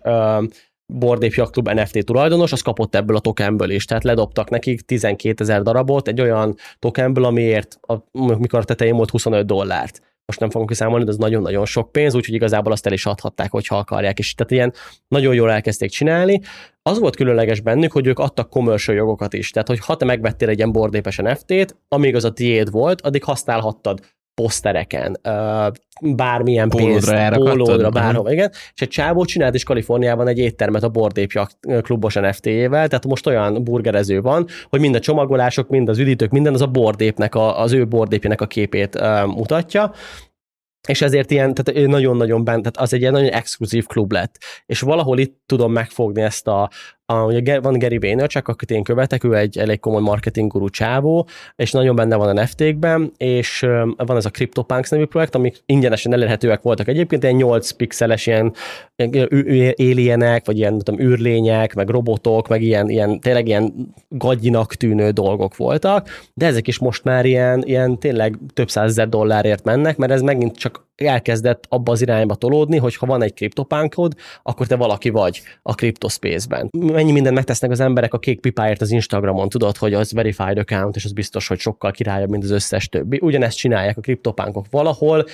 Bordép Yacht Club NFT tulajdonos, az kapott ebből a tokenből is, tehát ledobtak nekik 12 ezer darabot egy olyan tokenből, amiért, a, mikor a tetején volt 25 dollárt. Most nem fogom kiszámolni, de ez nagyon-nagyon sok pénz, úgyhogy igazából azt el is adhatták, hogyha akarják, és tehát ilyen nagyon jól elkezdték csinálni. Az volt különleges bennük, hogy ők adtak commercial jogokat is, tehát hogy ha te megvettél egy ilyen bordépes NFT-t, amíg az a tiéd volt, addig használhattad posztereken, bármilyen pénzt, pólódra, bárhova, igen. És egy csávó csinált is Kaliforniában egy éttermet a Bordépja klubos NFT-jével, tehát most olyan burgerező van, hogy mind a csomagolások, mind az üdítők, minden az a bordépnek, a, az ő bordépjének a képét mutatja, és ezért ilyen, tehát nagyon-nagyon bent, tehát az egy ilyen nagyon exkluzív klub lett. És valahol itt tudom megfogni ezt a, a, ugye van Gary Vaynerchuk, akit én követek, ő egy elég komoly marketing guru csávó, és nagyon benne van a NFT-kben, és van ez a CryptoPunks nevű projekt, amik ingyenesen elérhetőek voltak egyébként, ilyen 8 pixeles ilyen éljenek, vagy ilyen tudom, űrlények, meg robotok, meg ilyen, ilyen tényleg ilyen gagyinak tűnő dolgok voltak, de ezek is most már ilyen, ilyen tényleg több százezer dollárért mennek, mert ez megint csak elkezdett abba az irányba tolódni, hogy ha van egy kriptopánkod, akkor te valaki vagy a CryptoSpace-ben. Mennyi mindent megtesznek az emberek a kék pipáért az Instagramon, tudod, hogy az verified account, és az biztos, hogy sokkal királyabb, mint az összes többi. Ugyanezt csinálják a kriptopánkok valahol,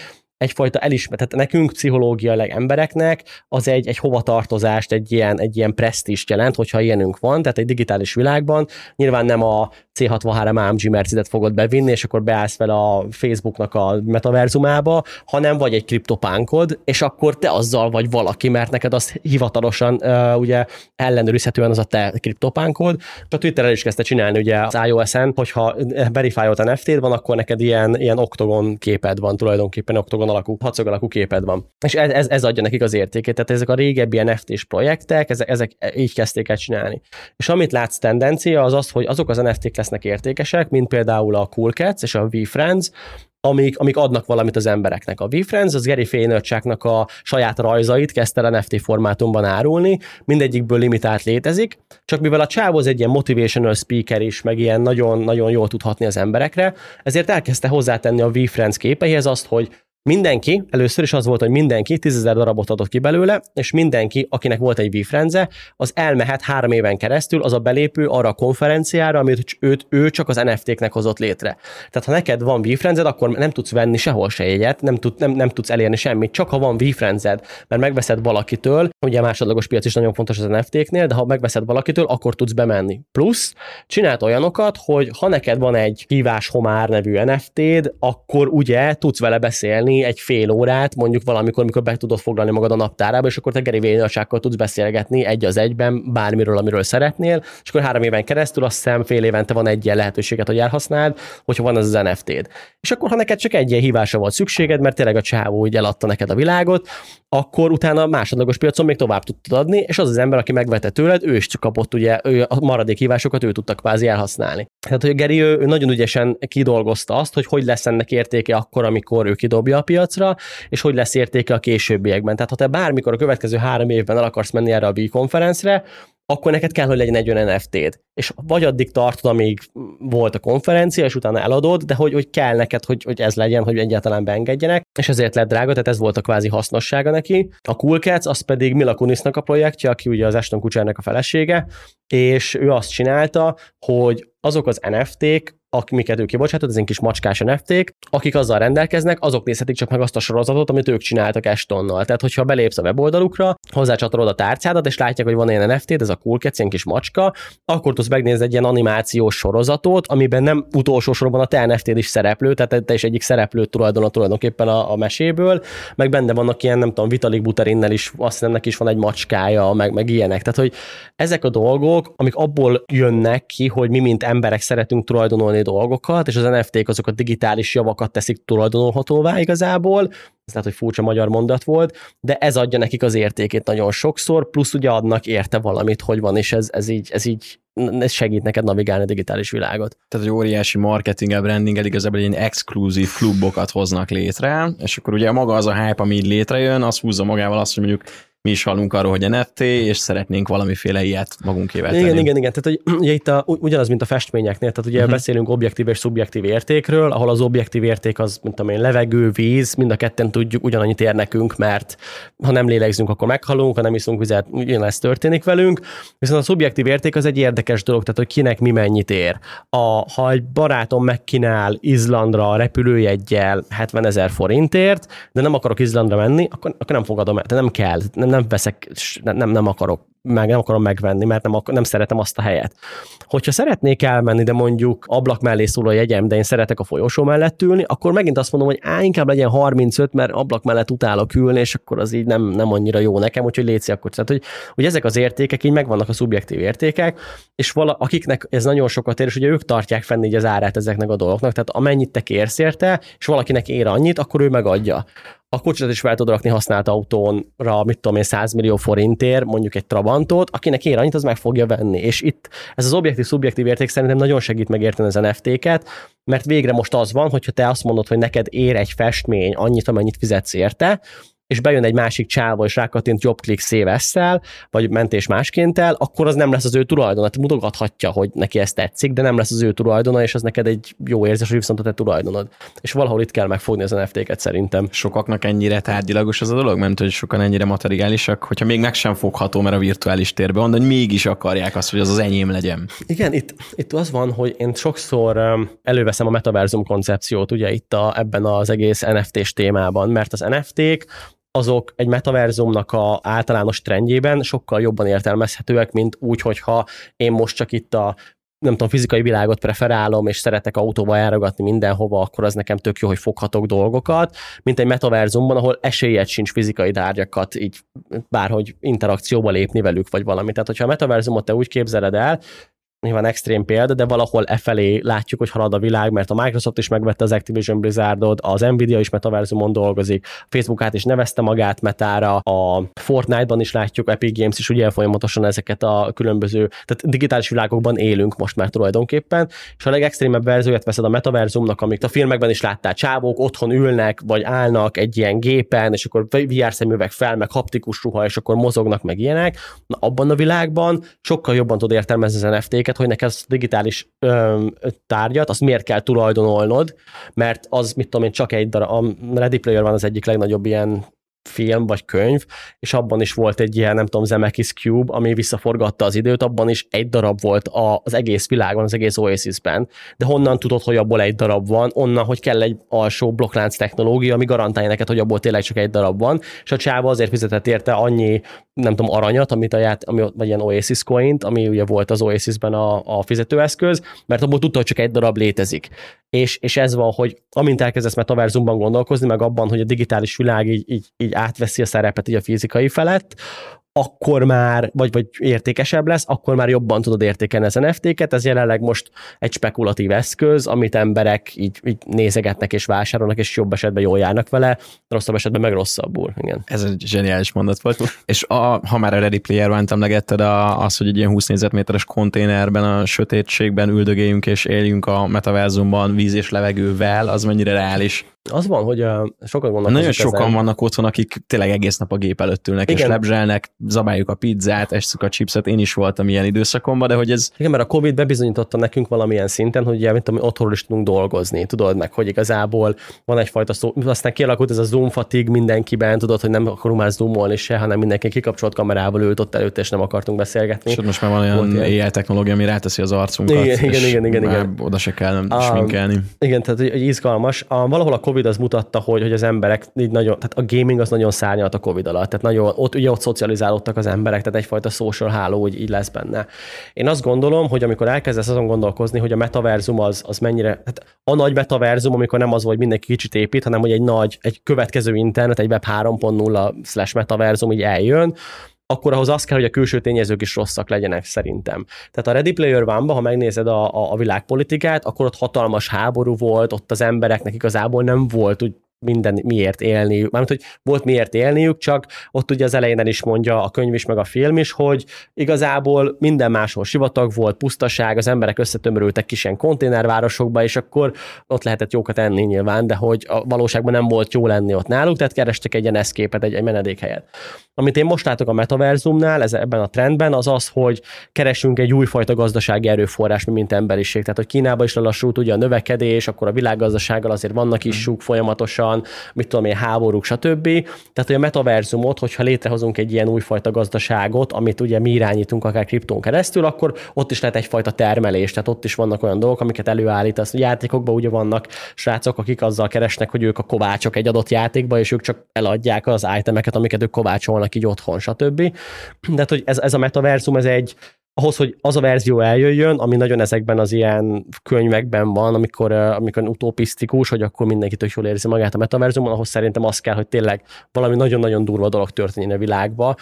egyfajta elismert, tehát nekünk pszichológiailag embereknek az egy, egy hovatartozást, egy ilyen, egy ilyen presztist jelent, hogyha ilyenünk van, tehát egy digitális világban nyilván nem a C63 AMG Mercedes fogod bevinni, és akkor beállsz fel a Facebooknak a metaverzumába, hanem vagy egy kriptopánkod, és akkor te azzal vagy valaki, mert neked az hivatalosan uh, ugye ellenőrizhetően az a te kriptopánkod. A Twitter el is kezdte csinálni ugye az iOS-en, hogyha verified NFT-d van, akkor neked ilyen, ilyen oktogon képed van, tulajdonképpen oktogon alakú, hatszög alakú képed van. És ez, ez, ez adja nekik az értékét. Tehát ezek a régebbi NFT-s projektek, ezek, ezek így kezdték el csinálni. És amit látsz tendencia, az az, hogy azok az NFT-k lesznek értékesek, mint például a Cool Cats és a V-Friends, amik, amik adnak valamit az embereknek. A V-Friends az Gary Vaynerchuknak a saját rajzait kezdte el NFT formátumban árulni, mindegyikből limitált létezik, csak mivel a csáv az egy ilyen motivational speaker is, meg ilyen nagyon-nagyon jól tudhatni az emberekre, ezért elkezdte hozzátenni a V-Friends képeihez azt, hogy Mindenki, először is az volt, hogy mindenki 10 darabot adott ki belőle, és mindenki, akinek volt egy VFrenze, az elmehet három éven keresztül, az a belépő arra a konferenciára, amit őt, ő csak az NFT-knek hozott létre. Tehát ha neked van VFrenzed, akkor nem tudsz venni sehol se jegyet, nem, tud, nem, nem tudsz elérni semmit, csak ha van VFrenzed, mert megveszed valakitől, ugye a másodlagos piac is nagyon fontos az NFT-knél, de ha megveszed valakitől, akkor tudsz bemenni. Plusz csinált olyanokat, hogy ha neked van egy hívás homár nevű NFT-d, akkor ugye tudsz vele beszélni egy fél órát, mondjuk valamikor, mikor be tudod foglalni magad a naptárába, és akkor te Geri Vaynerchukkkal tudsz beszélgetni egy az egyben bármiről, amiről szeretnél, és akkor három éven keresztül azt hiszem fél évente van egy ilyen lehetőséget, hogy elhasználd, hogyha van az az NFT-d. És akkor, ha neked csak egy ilyen hívásra volt szükséged, mert tényleg a csávó úgy eladta neked a világot, akkor utána a másodlagos piacon még tovább tudtad adni, és az az ember, aki megvette tőled, ő is csak kapott ugye, ő a maradék hívásokat ő tudta kvázi elhasználni. Tehát, hogy Geri ő, ő nagyon ügyesen kidolgozta azt, hogy hogy lesz ennek értéke akkor, amikor ő kidobja a piacra, és hogy lesz értéke a későbbiekben. Tehát, ha te bármikor a következő három évben el akarsz menni erre a B-konferencre, akkor neked kell, hogy legyen egy olyan NFT-d. És vagy addig tartod, amíg volt a konferencia, és utána eladod, de hogy, hogy kell neked, hogy, hogy ez legyen, hogy egyáltalán beengedjenek, és ezért lett drága, tehát ez volt a kvázi hasznossága neki. A Cool Cats, az pedig Mila Kunisnak a projektje, aki ugye az Ashton Kutchernek a felesége, és ő azt csinálta, hogy azok az NFT-k, amiket ő kibocsátott, ezek kis macskás NFT-k, akik azzal rendelkeznek, azok nézhetik csak meg azt a sorozatot, amit ők csináltak Estonnal. Tehát, hogyha belépsz a weboldalukra, hozzácsatolod a tárcádat, és látják, hogy van ilyen NFT, ez a Cool Cats, ilyen kis macska, akkor tudsz megnézni egy ilyen animációs sorozatot, amiben nem utolsó sorban a te nft is szereplő, tehát te is egyik szereplő tulajdon tulajdonképpen a, a meséből, meg benne vannak ilyen, nem tudom, Vitalik Buterinnel is, azt hiszem, neki is van egy macskája, meg, meg ilyenek. Tehát, hogy ezek a dolgok, amik abból jönnek ki, hogy mi, mint emberek szeretünk tulajdonolni dolgokat, és az NFT-k azok a digitális javakat teszik tulajdonolhatóvá igazából, ez lehet, hogy furcsa magyar mondat volt, de ez adja nekik az értékét nagyon sokszor, plusz ugye adnak érte valamit, hogy van, és ez, ez így, ez így ez segít neked navigálni a digitális világot. Tehát, hogy óriási marketing branding igazából ilyen exkluzív klubokat hoznak létre, és akkor ugye maga az a hype, ami így létrejön, az húzza magával azt, hogy mondjuk mi is hallunk arról, hogy NFT, és szeretnénk valamiféle ilyet magunkével tenni. Igen, igen, igen. Tehát hogy ugye itt a, ugyanaz, mint a festményeknél, tehát ugye uh-huh. beszélünk objektív és szubjektív értékről, ahol az objektív érték az, mint én, levegő, víz, mind a ketten tudjuk, ugyanannyit ér nekünk, mert ha nem lélegzünk, akkor meghalunk, ha nem iszunk vizet, ugyanezt történik velünk. Viszont a szubjektív érték az egy érdekes dolog, tehát hogy kinek mi mennyit ér. A, ha egy barátom megkínál Izlandra repülőjegyel 70 ezer forintért, de nem akarok Izlandra menni, akkor, akkor nem fogadom el, nem kell, nem, nem veszek, nem, nem akarok meg nem akarom megvenni, mert nem, ak- nem szeretem azt a helyet. Hogyha szeretnék elmenni, de mondjuk ablak mellé szól a jegyem, de én szeretek a folyosó mellett ülni, akkor megint azt mondom, hogy á, inkább legyen 35, mert ablak mellett utálok ülni, és akkor az így nem, nem annyira jó nekem, úgyhogy létszi akkor. Tehát, hogy, hogy ezek az értékek így megvannak a szubjektív értékek, és vala, akiknek ez nagyon sokat ér, és ugye ők tartják fenn így az árát ezeknek a dolgoknak, tehát amennyit te kérsz érte, és valakinek ér annyit, akkor ő megadja a kocsit is fel tud rakni használt autónra, mit tudom én, 100 millió forintért, mondjuk egy Trabantot, akinek ér annyit, az meg fogja venni. És itt ez az objektív-szubjektív érték szerintem nagyon segít megérteni az NFT-ket, mert végre most az van, hogyha te azt mondod, hogy neked ér egy festmény annyit, amennyit fizetsz érte, és bejön egy másik csávó, és rákattint jobb klik szévesszel, vagy mentés másként el, akkor az nem lesz az ő tulajdona. Hát mutogathatja, hogy neki ez tetszik, de nem lesz az ő tulajdona, és az neked egy jó érzés, hogy viszont a te tulajdonod. És valahol itt kell megfogni az NFT-ket szerintem. Sokaknak ennyire tárgyilagos az a dolog, mert hogy sokan ennyire materiálisak, hogyha még meg sem fogható, mert a virtuális térben van, de hogy mégis akarják azt, hogy az az enyém legyen. Igen, itt, itt az van, hogy én sokszor előveszem a metaverzum koncepciót, ugye itt a, ebben az egész NFT-s témában, mert az NFT-k azok egy metaverzumnak a általános trendjében sokkal jobban értelmezhetőek, mint úgy, hogyha én most csak itt a nem tudom, fizikai világot preferálom, és szeretek autóval járogatni mindenhova, akkor az nekem tök jó, hogy foghatok dolgokat, mint egy metaverzumban, ahol esélyed sincs fizikai tárgyakat így bárhogy interakcióba lépni velük, vagy valami. Tehát, hogyha a metaverzumot te úgy képzeled el, nyilván extrém példa, de valahol e felé látjuk, hogy halad a világ, mert a Microsoft is megvette az Activision Blizzardot, az Nvidia is metaverzumon dolgozik, Facebook át is nevezte magát metára, a Fortnite-ban is látjuk, Epic Games is ugye folyamatosan ezeket a különböző, tehát digitális világokban élünk most már tulajdonképpen, és a legextrémebb verzióját veszed a metaverzumnak, amit a filmekben is láttál, csávók otthon ülnek, vagy állnak egy ilyen gépen, és akkor VR szemüveg fel, meg haptikus ruha, és akkor mozognak, meg ilyenek. Na, abban a világban sokkal jobban tud értelmezni az NFT-ket, neked, hogy neked ezt digitális ö, tárgyat, azt miért kell tulajdonolnod, mert az, mit tudom én, csak egy darab, a Ready Player van az egyik legnagyobb ilyen film vagy könyv, és abban is volt egy ilyen, nem tudom, Zemeckis Cube, ami visszaforgatta az időt, abban is egy darab volt az egész világon, az egész Oasis-ben. De honnan tudod, hogy abból egy darab van? Onnan, hogy kell egy alsó blokklánc technológia, ami garantálja neked, hogy abból tényleg csak egy darab van, és a csáva azért fizetett érte annyi, nem tudom, aranyat, amit a ját, ami, vagy ilyen Oasis coint, ami ugye volt az Oasis-ben a, a fizetőeszköz, mert abból tudta, hogy csak egy darab létezik. És, és ez van, hogy amint elkezdesz metaverzumban gondolkozni, meg abban, hogy a digitális világ így, így, így átveszi a szerepet így a fizikai felett, akkor már, vagy, vagy értékesebb lesz, akkor már jobban tudod értékelni az NFT-ket. Ez jelenleg most egy spekulatív eszköz, amit emberek így, így nézegetnek és vásárolnak, és jobb esetben jól járnak vele, rosszabb esetben meg rosszabbul. Igen. Ez egy zseniális mondat volt. [laughs] és a, ha már a Ready Player One-t emlegetted, az, hogy egy ilyen 20 négyzetméteres konténerben, a sötétségben üldögéljünk és éljünk a metaverzumban víz és levegővel, az mennyire reális. Az van, hogy uh, sokan vannak. Nagyon sokan ezen. vannak otthon, akik tényleg egész nap a gép előtt ülnek, Igen. és lebzselnek, zabáljuk a pizzát, esszük a chipset, én is voltam ilyen időszakomban, de hogy ez... Igen, mert a Covid bebizonyította nekünk valamilyen szinten, hogy ugye, mint ami otthonról is tudunk dolgozni, tudod meg, hogy igazából van egyfajta szó, aztán kialakult ez a zoom fatig mindenkiben, tudod, hogy nem akarunk már zoomolni se, hanem mindenki kikapcsolt kamerával ült ott előtt, és nem akartunk beszélgetni. És most már van olyan AI technológia, ami ráteszi az arcunkat, igen, igen, igen, igen, igen. oda se kell nem um, sminkelni. Igen, tehát hogy izgalmas. A, valahol a Covid az mutatta, hogy, hogy az emberek így nagyon, tehát a gaming az nagyon szárnyalt a Covid alatt, tehát nagyon, ott ugye ott szocializálódtak az emberek, tehát egyfajta social háló úgy így lesz benne. Én azt gondolom, hogy amikor elkezdesz azon gondolkozni, hogy a metaverzum az, az mennyire, tehát a nagy metaverzum, amikor nem az, hogy mindenki kicsit épít, hanem hogy egy nagy, egy következő internet, egy web 3.0 slash metaverzum így eljön, akkor ahhoz az kell, hogy a külső tényezők is rosszak legyenek szerintem. Tehát a Ready Player one ha megnézed a, a, a világpolitikát, akkor ott hatalmas háború volt, ott az embereknek igazából nem volt úgy minden miért élniük, mármint, hogy volt miért élniük, csak ott ugye az elején is mondja a könyv is, meg a film is, hogy igazából minden máshol sivatag volt, pusztaság, az emberek összetömörültek kis ilyen konténervárosokba, és akkor ott lehetett jókat enni nyilván, de hogy a valóságban nem volt jó lenni ott náluk, tehát kerestek egy ilyen eszképet, egy, egy menedékhelyet. Amit én most látok a metaverzumnál, ez ebben a trendben, az az, hogy keresünk egy újfajta gazdasági erőforrás, mint emberiség. Tehát, hogy Kínában is lelassult ugye a növekedés, akkor a világgazdasággal azért vannak is súk folyamatosan, van, mit tudom én, háborúk, stb. Tehát, hogy a metaverzumot, hogyha létrehozunk egy ilyen újfajta gazdaságot, amit ugye mi irányítunk akár kriptón keresztül, akkor ott is lehet egyfajta termelés, tehát ott is vannak olyan dolgok, amiket előállít. A játékokban ugye vannak srácok, akik azzal keresnek, hogy ők a kovácsok egy adott játékba, és ők csak eladják az itemeket, amiket ők kovácsolnak így otthon, stb. De hogy ez, ez a metaverzum, ez egy ahhoz, hogy az a verzió eljöjjön, ami nagyon ezekben az ilyen könyvekben van, amikor, amikor utopisztikus, hogy akkor mindenki tök jól érzi magát a metaverzumon, ahhoz szerintem az kell, hogy tényleg valami nagyon-nagyon durva dolog történjen a világba,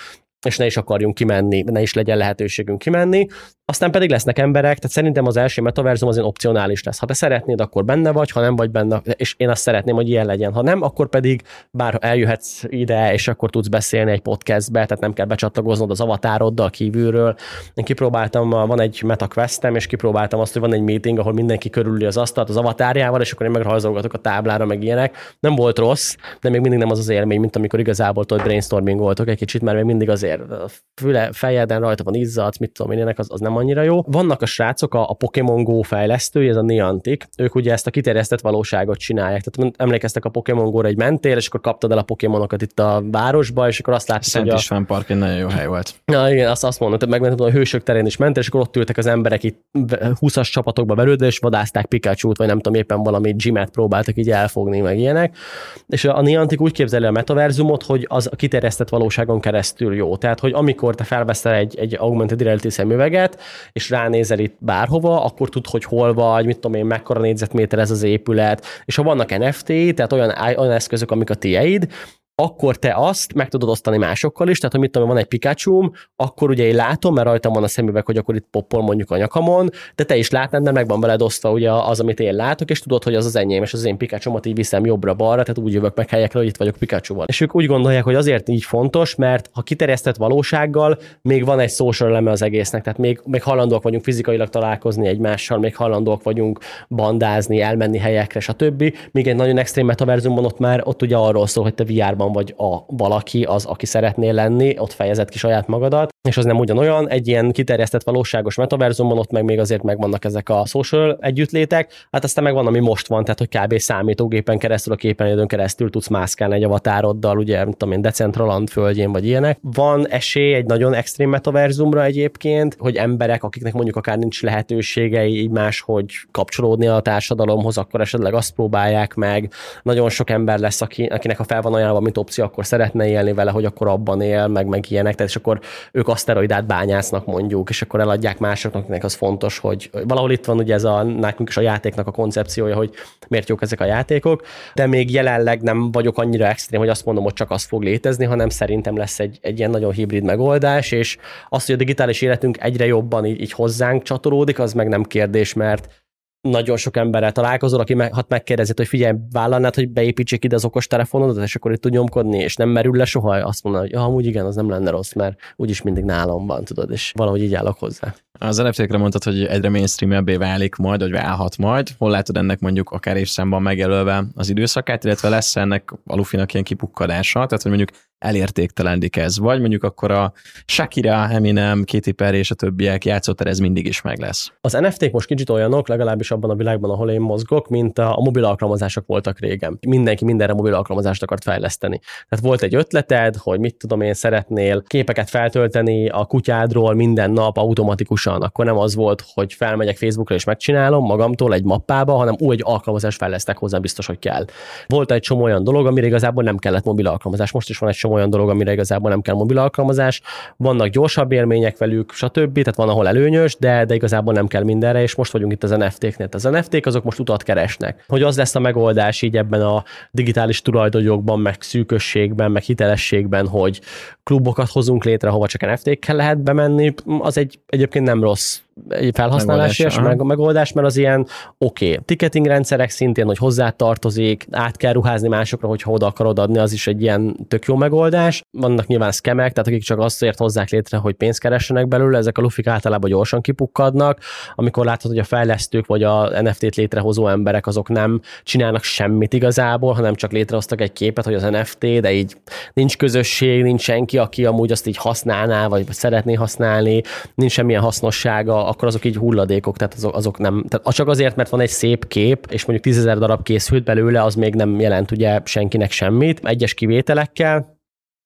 és ne is akarjunk kimenni, ne is legyen lehetőségünk kimenni, aztán pedig lesznek emberek, tehát szerintem az első metaverzum az opcionális lesz. Ha te szeretnéd, akkor benne vagy, ha nem vagy benne, és én azt szeretném, hogy ilyen legyen. Ha nem, akkor pedig bár eljöhetsz ide, és akkor tudsz beszélni egy podcastbe, tehát nem kell becsatlakoznod az avatároddal kívülről. Én kipróbáltam, van egy MetaQuestem, és kipróbáltam azt, hogy van egy meeting, ahol mindenki körüli az asztalt az avatárjával, és akkor én megrajzolgatok a táblára, meg ilyenek. Nem volt rossz, de még mindig nem az az élmény, mint amikor igazából tudod brainstorming voltok egy kicsit, mert még mindig azért füle, fejeden rajta van izzadsz, mit tudom én, az, az nem annyira jó. Vannak a srácok, a, a Pokémon Go fejlesztői, ez a Niantic, ők ugye ezt a kiterjesztett valóságot csinálják. Tehát emlékeztek a Pokémon Go-ra egy mentél, és akkor kaptad el a Pokémonokat itt a városba, és akkor azt láttad, Szent hogy a... István Park egy nagyon jó hely volt. Na igen, azt, azt mondod, megmentem, a hősök terén is mentél, és akkor ott ültek az emberek itt 20-as csapatokba verődve, és vadázták Pikachu-t, vagy nem tudom, éppen valami gymet próbáltak így elfogni, meg ilyenek. És a Niantic úgy képzeli a metaverzumot, hogy az a kiterjesztett valóságon keresztül jó. Tehát, hogy amikor te felveszel egy, egy augmented reality szemüveget, és ránézel itt bárhova, akkor tud, hogy hol vagy, mit tudom én, mekkora négyzetméter ez az épület, és ha vannak NFT, tehát olyan, olyan eszközök, amik a tieid, akkor te azt meg tudod osztani másokkal is, tehát hogy mit tudom, van egy pikachu akkor ugye én látom, mert rajtam van a szemüveg, hogy akkor itt poppol mondjuk a nyakamon, de te is látnád, mert meg van veled osztva ugye az, amit én látok, és tudod, hogy az az enyém, és az én pikachu így viszem jobbra-balra, tehát úgy jövök meg helyekre, hogy itt vagyok pikachu És ők úgy gondolják, hogy azért így fontos, mert ha kiterjesztett valósággal, még van egy social eleme az egésznek, tehát még, még hajlandóak vagyunk fizikailag találkozni egymással, még hajlandóak vagyunk bandázni, elmenni helyekre, stb. Még egy nagyon extrém metaverzumban ott már ott ugye arról szól, hogy te VR-ban vagy a valaki az, aki szeretnél lenni, ott fejezed ki saját magadat, és az nem ugyanolyan, egy ilyen kiterjesztett valóságos metaverzumban ott meg még azért megvannak ezek a social együttlétek, hát aztán meg van, ami most van, tehát hogy kb. számítógépen keresztül, a képernyődön keresztül tudsz mászkálni egy avatároddal, ugye, mint tudom én, Decentraland földjén vagy ilyenek. Van esély egy nagyon extrém metaverzumra egyébként, hogy emberek, akiknek mondjuk akár nincs lehetősége így máshogy kapcsolódni a társadalomhoz, akkor esetleg azt próbálják meg. Nagyon sok ember lesz, aki, akinek a fel van ajánlva, mint opció, akkor szeretne élni vele, hogy akkor abban él, meg, meg ilyenek, tehát és akkor ők aszteroidát bányásznak mondjuk, és akkor eladják másoknak, akinek az fontos, hogy valahol itt van ugye ez a nekünk is a játéknak a koncepciója, hogy miért jók ezek a játékok, de még jelenleg nem vagyok annyira extrém, hogy azt mondom, hogy csak az fog létezni, hanem szerintem lesz egy, egy ilyen nagyon hibrid megoldás, és az, hogy a digitális életünk egyre jobban így, így hozzánk csatolódik, az meg nem kérdés, mert nagyon sok emberrel találkozol, aki meg, hat megkérdezi, hogy figyelj, vállalnád, hogy beépítsék ide az okos telefonodat, és akkor itt tud nyomkodni, és nem merül le soha, azt mondja, hogy ja, amúgy igen, az nem lenne rossz, mert úgyis mindig nálam van, tudod, és valahogy így állok hozzá. Az nft mondtad, hogy egyre mainstreamebbé válik majd, vagy válhat majd. Hol látod ennek mondjuk akár évszámban megjelölve az időszakát, illetve lesz ennek a lufinak ilyen kipukkadása, tehát hogy mondjuk elértéktelendik ez, vagy mondjuk akkor a Shakira, Eminem, Katy Perry és a többiek játszott, ez mindig is meg lesz. Az NFT-k most kicsit olyanok, legalábbis abban a világban, ahol én mozgok, mint a, mobil alkalmazások voltak régen. Mindenki mindenre mobil alkalmazást akart fejleszteni. Tehát volt egy ötleted, hogy mit tudom én, szeretnél képeket feltölteni a kutyádról minden nap automatikusan. Akkor nem az volt, hogy felmegyek Facebookra és megcsinálom magamtól egy mappába, hanem úgy egy alkalmazást fejlesztek hozzá, biztos, hogy kell. Volt egy csomó olyan dolog, amire igazából nem kellett mobil alkalmazás. Most is van egy csomó olyan dolog, amire igazából nem kell mobil alkalmazás. Vannak gyorsabb élmények velük, stb. Tehát van, ahol előnyös, de, de igazából nem kell mindenre, és most vagyunk itt az NFT-knél. Az NFT-k azok most utat keresnek. Hogy az lesz a megoldás így ebben a digitális tulajdonjogban, meg szűkösségben, meg hitelességben, hogy klubokat hozunk létre, hova csak NFT-kkel lehet bemenni, az egy egyébként nem rossz egy felhasználási megoldás, meg, megoldás, mert az ilyen oké. Okay. Ticketing rendszerek szintén, hogy hozzá tartozik, át kell ruházni másokra, hogyha oda akarod adni, az is egy ilyen tök jó megoldás. Vannak nyilván skemek, tehát akik csak azt hozzák létre, hogy pénzt keressenek belőle, ezek a lufik általában gyorsan kipukkadnak, amikor látod, hogy a fejlesztők vagy a NFT-t létrehozó emberek azok nem csinálnak semmit igazából, hanem csak létrehoztak egy képet, hogy az NFT, de így nincs közösség, nincs senki, aki amúgy azt így használná, vagy szeretné használni, nincs semmilyen hasznossága, akkor azok így hulladékok, tehát azok, azok nem, tehát csak azért, mert van egy szép kép, és mondjuk tízezer darab készült belőle, az még nem jelent ugye senkinek semmit, egyes kivételekkel,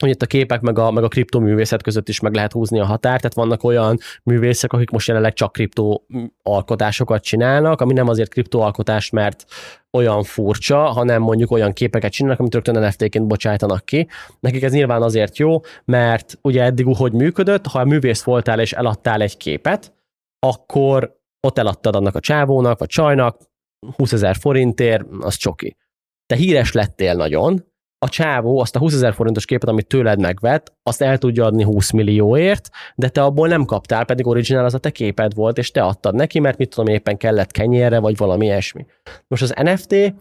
hogy itt a képek meg a, meg a kriptoművészet között is meg lehet húzni a határt, tehát vannak olyan művészek, akik most jelenleg csak kriptó alkotásokat csinálnak, ami nem azért kriptoalkotás, mert olyan furcsa, hanem mondjuk olyan képeket csinálnak, amit rögtön NFT-ként bocsájtanak ki. Nekik ez nyilván azért jó, mert ugye eddig hogy működött, ha a művész voltál és eladtál egy képet, akkor ott eladtad annak a csávónak, vagy csajnak, 20 ezer forintért, az csoki. Te híres lettél nagyon, a csávó azt a 20 ezer forintos képet, amit tőled megvett, azt el tudja adni 20 millióért, de te abból nem kaptál, pedig originál az a te képed volt, és te adtad neki, mert mit tudom, éppen kellett kenyérre, vagy valami ilyesmi. Most az NFT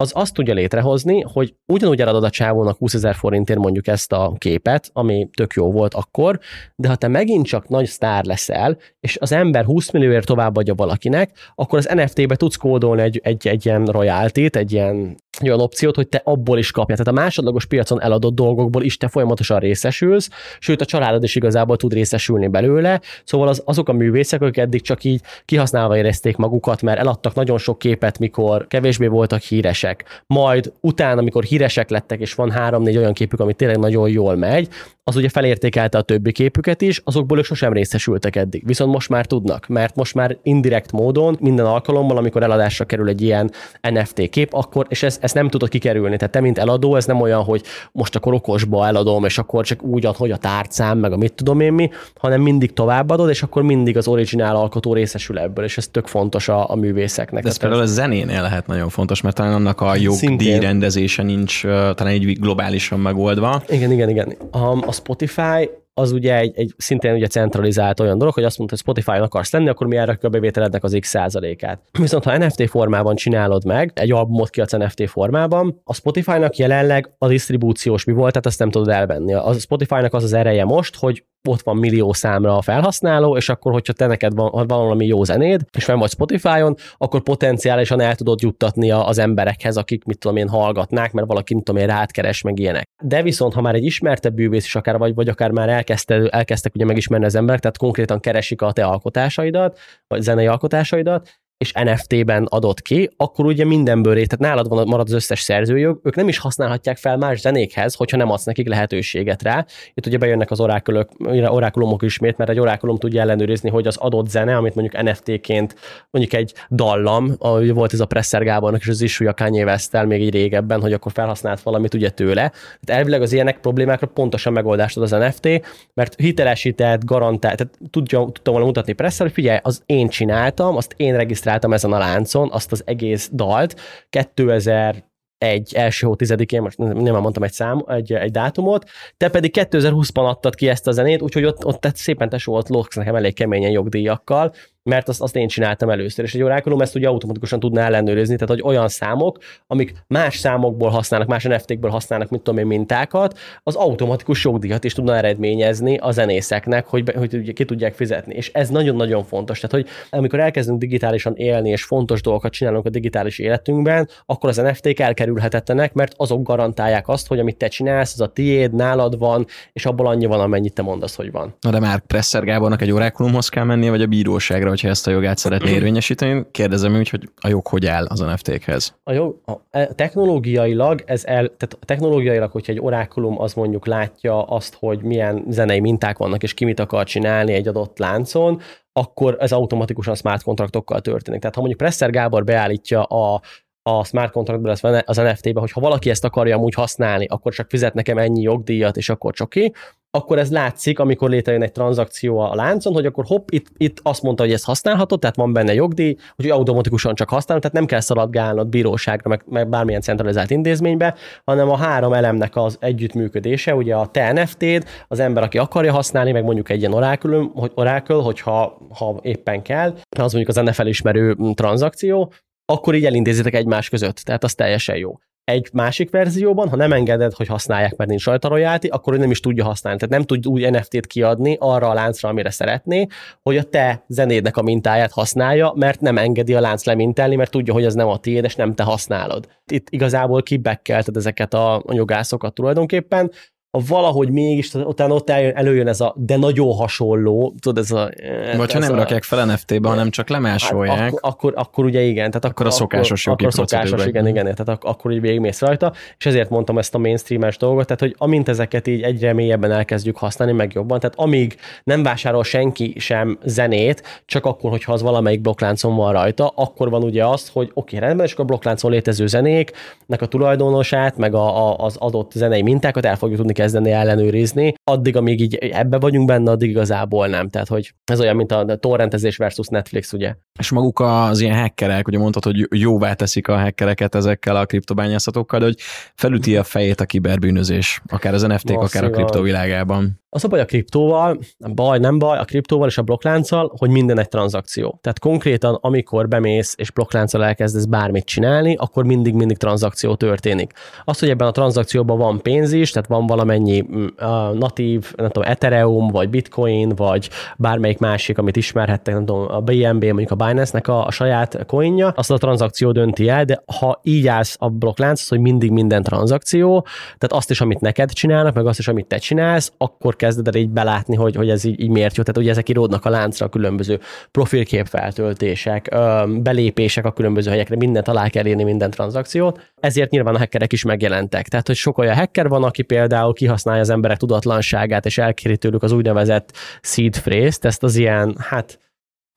az azt tudja létrehozni, hogy ugyanúgy eladod a csávónak 20 ezer forintért mondjuk ezt a képet, ami tök jó volt akkor, de ha te megint csak nagy sztár leszel, és az ember 20 millióért továbbadja valakinek, akkor az NFT-be tudsz kódolni egy, egy, egy ilyen royalty egy ilyen egy olyan opciót, hogy te abból is kapja. Tehát a másodlagos piacon eladott dolgokból is te folyamatosan részesülsz, sőt a családod is igazából tud részesülni belőle. Szóval az, azok a művészek, akik eddig csak így kihasználva érezték magukat, mert eladtak nagyon sok képet, mikor kevésbé voltak híresek. Majd utána, amikor híresek lettek, és van három-négy olyan képük, ami tényleg nagyon jól megy, az ugye felértékelte a többi képüket is, azokból ők sosem részesültek eddig. Viszont most már tudnak, mert most már indirekt módon minden alkalommal, amikor eladásra kerül egy ilyen NFT kép, akkor, és ez, ezt nem tudod kikerülni. Tehát te, mint eladó, ez nem olyan, hogy most akkor okosba eladom, és akkor csak úgy ad, hogy a tárcám, meg a mit tudom én mi, hanem mindig továbbadod, és akkor mindig az originál alkotó részesül ebből, és ez tök fontos a, a művészeknek. De ez például a zenénél lehet nagyon fontos, mert talán annak a jogdíj rendezése nincs talán egy globálisan megoldva. Igen, igen, igen. A, a Spotify az ugye egy, egy szintén ugye centralizált olyan dolog, hogy azt mondta, hogy Spotify-on akarsz lenni, akkor mi erre a bevételednek az x százalékát. Viszont ha NFT formában csinálod meg, egy albumot ki a NFT formában, a Spotify-nak jelenleg a disztribúciós mi volt, tehát azt nem tudod elvenni. A Spotify-nak az az ereje most, hogy ott van millió számra a felhasználó, és akkor, hogyha te neked van, van valami jó zenéd, és fenn vagy Spotify-on, akkor potenciálisan el tudod juttatni az emberekhez, akik, mit tudom én, hallgatnák, mert valaki, mit tudom én, rátkeres, meg ilyenek. De viszont, ha már egy ismertebb bűvész is akár vagy, vagy akár már elkezdte, elkezdtek ugye megismerni az emberek, tehát konkrétan keresik a te alkotásaidat, vagy zenei alkotásaidat, és NFT-ben adott ki, akkor ugye mindenből rét, tehát nálad van, marad az összes szerzőjog, ők nem is használhatják fel más zenékhez, hogyha nem adsz nekik lehetőséget rá. Itt ugye bejönnek az orákulok, orákulumok ismét, mert egy orákulum tudja ellenőrizni, hogy az adott zene, amit mondjuk NFT-ként, mondjuk egy dallam, ahogy volt ez a Presser Gábornak és az is a Kanye west még egy régebben, hogy akkor felhasznált valamit ugye tőle. Tehát elvileg az ilyenek problémákra pontosan megoldást ad az NFT, mert hitelesített, garantált, tehát tudja, tudtam volna mutatni Presser, hogy figyelj, az én csináltam, azt én regisztráltam regisztráltam ezen a láncon azt az egész dalt. 2000 egy első hó tizedikén, most nem mondtam egy szám, egy, egy dátumot, te pedig 2020-ban adtad ki ezt a zenét, úgyhogy ott, ott szépen tesó volt lóksz nekem elég keményen jogdíjakkal, mert azt, azt én csináltam először, és egy orákulum ezt ugye automatikusan tudná ellenőrizni, tehát hogy olyan számok, amik más számokból használnak, más NFT-kből használnak, mint tudom én, mintákat, az automatikus jogdíjat is tudna eredményezni a zenészeknek, hogy, hogy ki tudják fizetni. És ez nagyon-nagyon fontos. Tehát, hogy amikor elkezdünk digitálisan élni, és fontos dolgokat csinálunk a digitális életünkben, akkor az NFT-k elkerülhetetlenek, mert azok garantálják azt, hogy amit te csinálsz, az a tiéd, nálad van, és abból annyi van, amennyit te mondasz, hogy van. Na de már Presser Gábornak egy orákulumhoz kell mennie, vagy a bíróságra, hogyha ezt a jogát szeretné érvényesíteni. Kérdezem úgy, hogy a jog hogy áll az NFT-khez? A jog, a, e, technológiailag, ez el, tehát technológiailag, hogyha egy orákulum az mondjuk látja azt, hogy milyen zenei minták vannak, és ki mit akar csinálni egy adott láncon, akkor ez automatikusan smart kontraktokkal történik. Tehát ha mondjuk Presser Gábor beállítja a a smart contractból az NFT-be, hogy ha valaki ezt akarja amúgy használni, akkor csak fizet nekem ennyi jogdíjat, és akkor csoki, akkor ez látszik, amikor létrejön egy tranzakció a láncon, hogy akkor hopp, itt, itt azt mondta, hogy ez használható, tehát van benne jogdíj, hogy automatikusan csak használod, tehát nem kell szaladgálnod bíróságra, meg, meg bármilyen centralizált intézménybe, hanem a három elemnek az együttműködése, ugye a te NFT-d, az ember, aki akarja használni, meg mondjuk egy ilyen orákül, hogy orákül, hogyha ha éppen kell, az mondjuk az NFL ismerő tranzakció, akkor így elintézitek egymás között, tehát az teljesen jó egy másik verzióban, ha nem engeded, hogy használják, mert nincs rajta royalty, akkor ő nem is tudja használni. Tehát nem tud úgy NFT-t kiadni arra a láncra, amire szeretné, hogy a te zenédnek a mintáját használja, mert nem engedi a lánc lemintelni, mert tudja, hogy az nem a tiéd, és nem te használod. Itt igazából kibekkelted ezeket a jogászokat tulajdonképpen, ha valahogy mégis, utána ott eljön, előjön ez a, de nagyon hasonló, tudod, ez a... Vagy ha nem a, rakják fel NFT-be, hanem csak lemásolják. Hát, akkor, akkor, akkor, ugye igen. Tehát akkor, akkor a szokásos jogi Akkor szokásos, igen, igen, tehát ak- akkor így végigmész rajta, és ezért mondtam ezt a mainstreames dolgot, tehát hogy amint ezeket így egyre mélyebben elkezdjük használni, meg jobban, tehát amíg nem vásárol senki sem zenét, csak akkor, hogyha az valamelyik blokkláncon van rajta, akkor van ugye az, hogy oké, okay, rendben, és akkor a blokkláncon létező zenéknek a tulajdonosát, meg a, a, az adott zenei mintákat el fogjuk tudni kezdeni ellenőrizni. Addig, amíg így ebbe vagyunk benne, addig igazából nem. Tehát, hogy ez olyan, mint a torrentezés versus Netflix, ugye. És maguk az ilyen hackerek, ugye mondtad, hogy jóvá teszik a hackereket ezekkel a kriptobányászatokkal, de hogy felüti a fejét a kiberbűnözés, akár az NFT-k, akár a kriptovilágában. Az a baj a kriptóval, baj, nem baj, a kriptóval és a blokklánccal, hogy minden egy tranzakció. Tehát konkrétan, amikor bemész és blokklánccal elkezdesz bármit csinálni, akkor mindig-mindig tranzakció történik. Az, hogy ebben a tranzakcióban van pénz is, tehát van valamennyi uh, natív, nem tudom, Ethereum, vagy Bitcoin, vagy bármelyik másik, amit ismerhettek, nem tudom, a BNB, mondjuk a Binance-nek a, a saját coinja, azt a tranzakció dönti el, de ha így állsz a blokklánc, hogy mindig minden tranzakció, tehát azt is, amit neked csinálnak, meg azt is, amit te csinálsz, akkor kezded el így belátni, hogy, hogy ez így, így miért jó. Tehát ugye ezek íródnak a láncra a különböző profilképfeltöltések, belépések a különböző helyekre, mindent alá kell írni, minden tranzakciót. Ezért nyilván a hackerek is megjelentek. Tehát, hogy sok olyan hacker van, aki például kihasználja az emberek tudatlanságát, és elkéri tőlük az úgynevezett seed phrase-t, ezt az ilyen, hát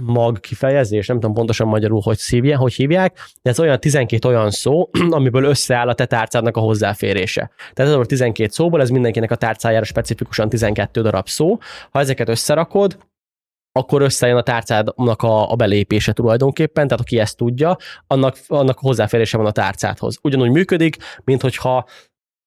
mag kifejezés, nem tudom pontosan magyarul, hogy, szívja, hogy hívják, de ez olyan 12 olyan szó, [clears throat] amiből összeáll a te tárcádnak a hozzáférése. Tehát ez a 12 szóból, ez mindenkinek a tárcájára specifikusan 12 darab szó. Ha ezeket összerakod, akkor összejön a tárcádnak a, a belépése tulajdonképpen, tehát aki ezt tudja, annak, annak hozzáférése van a tárcádhoz. Ugyanúgy működik, mint hogyha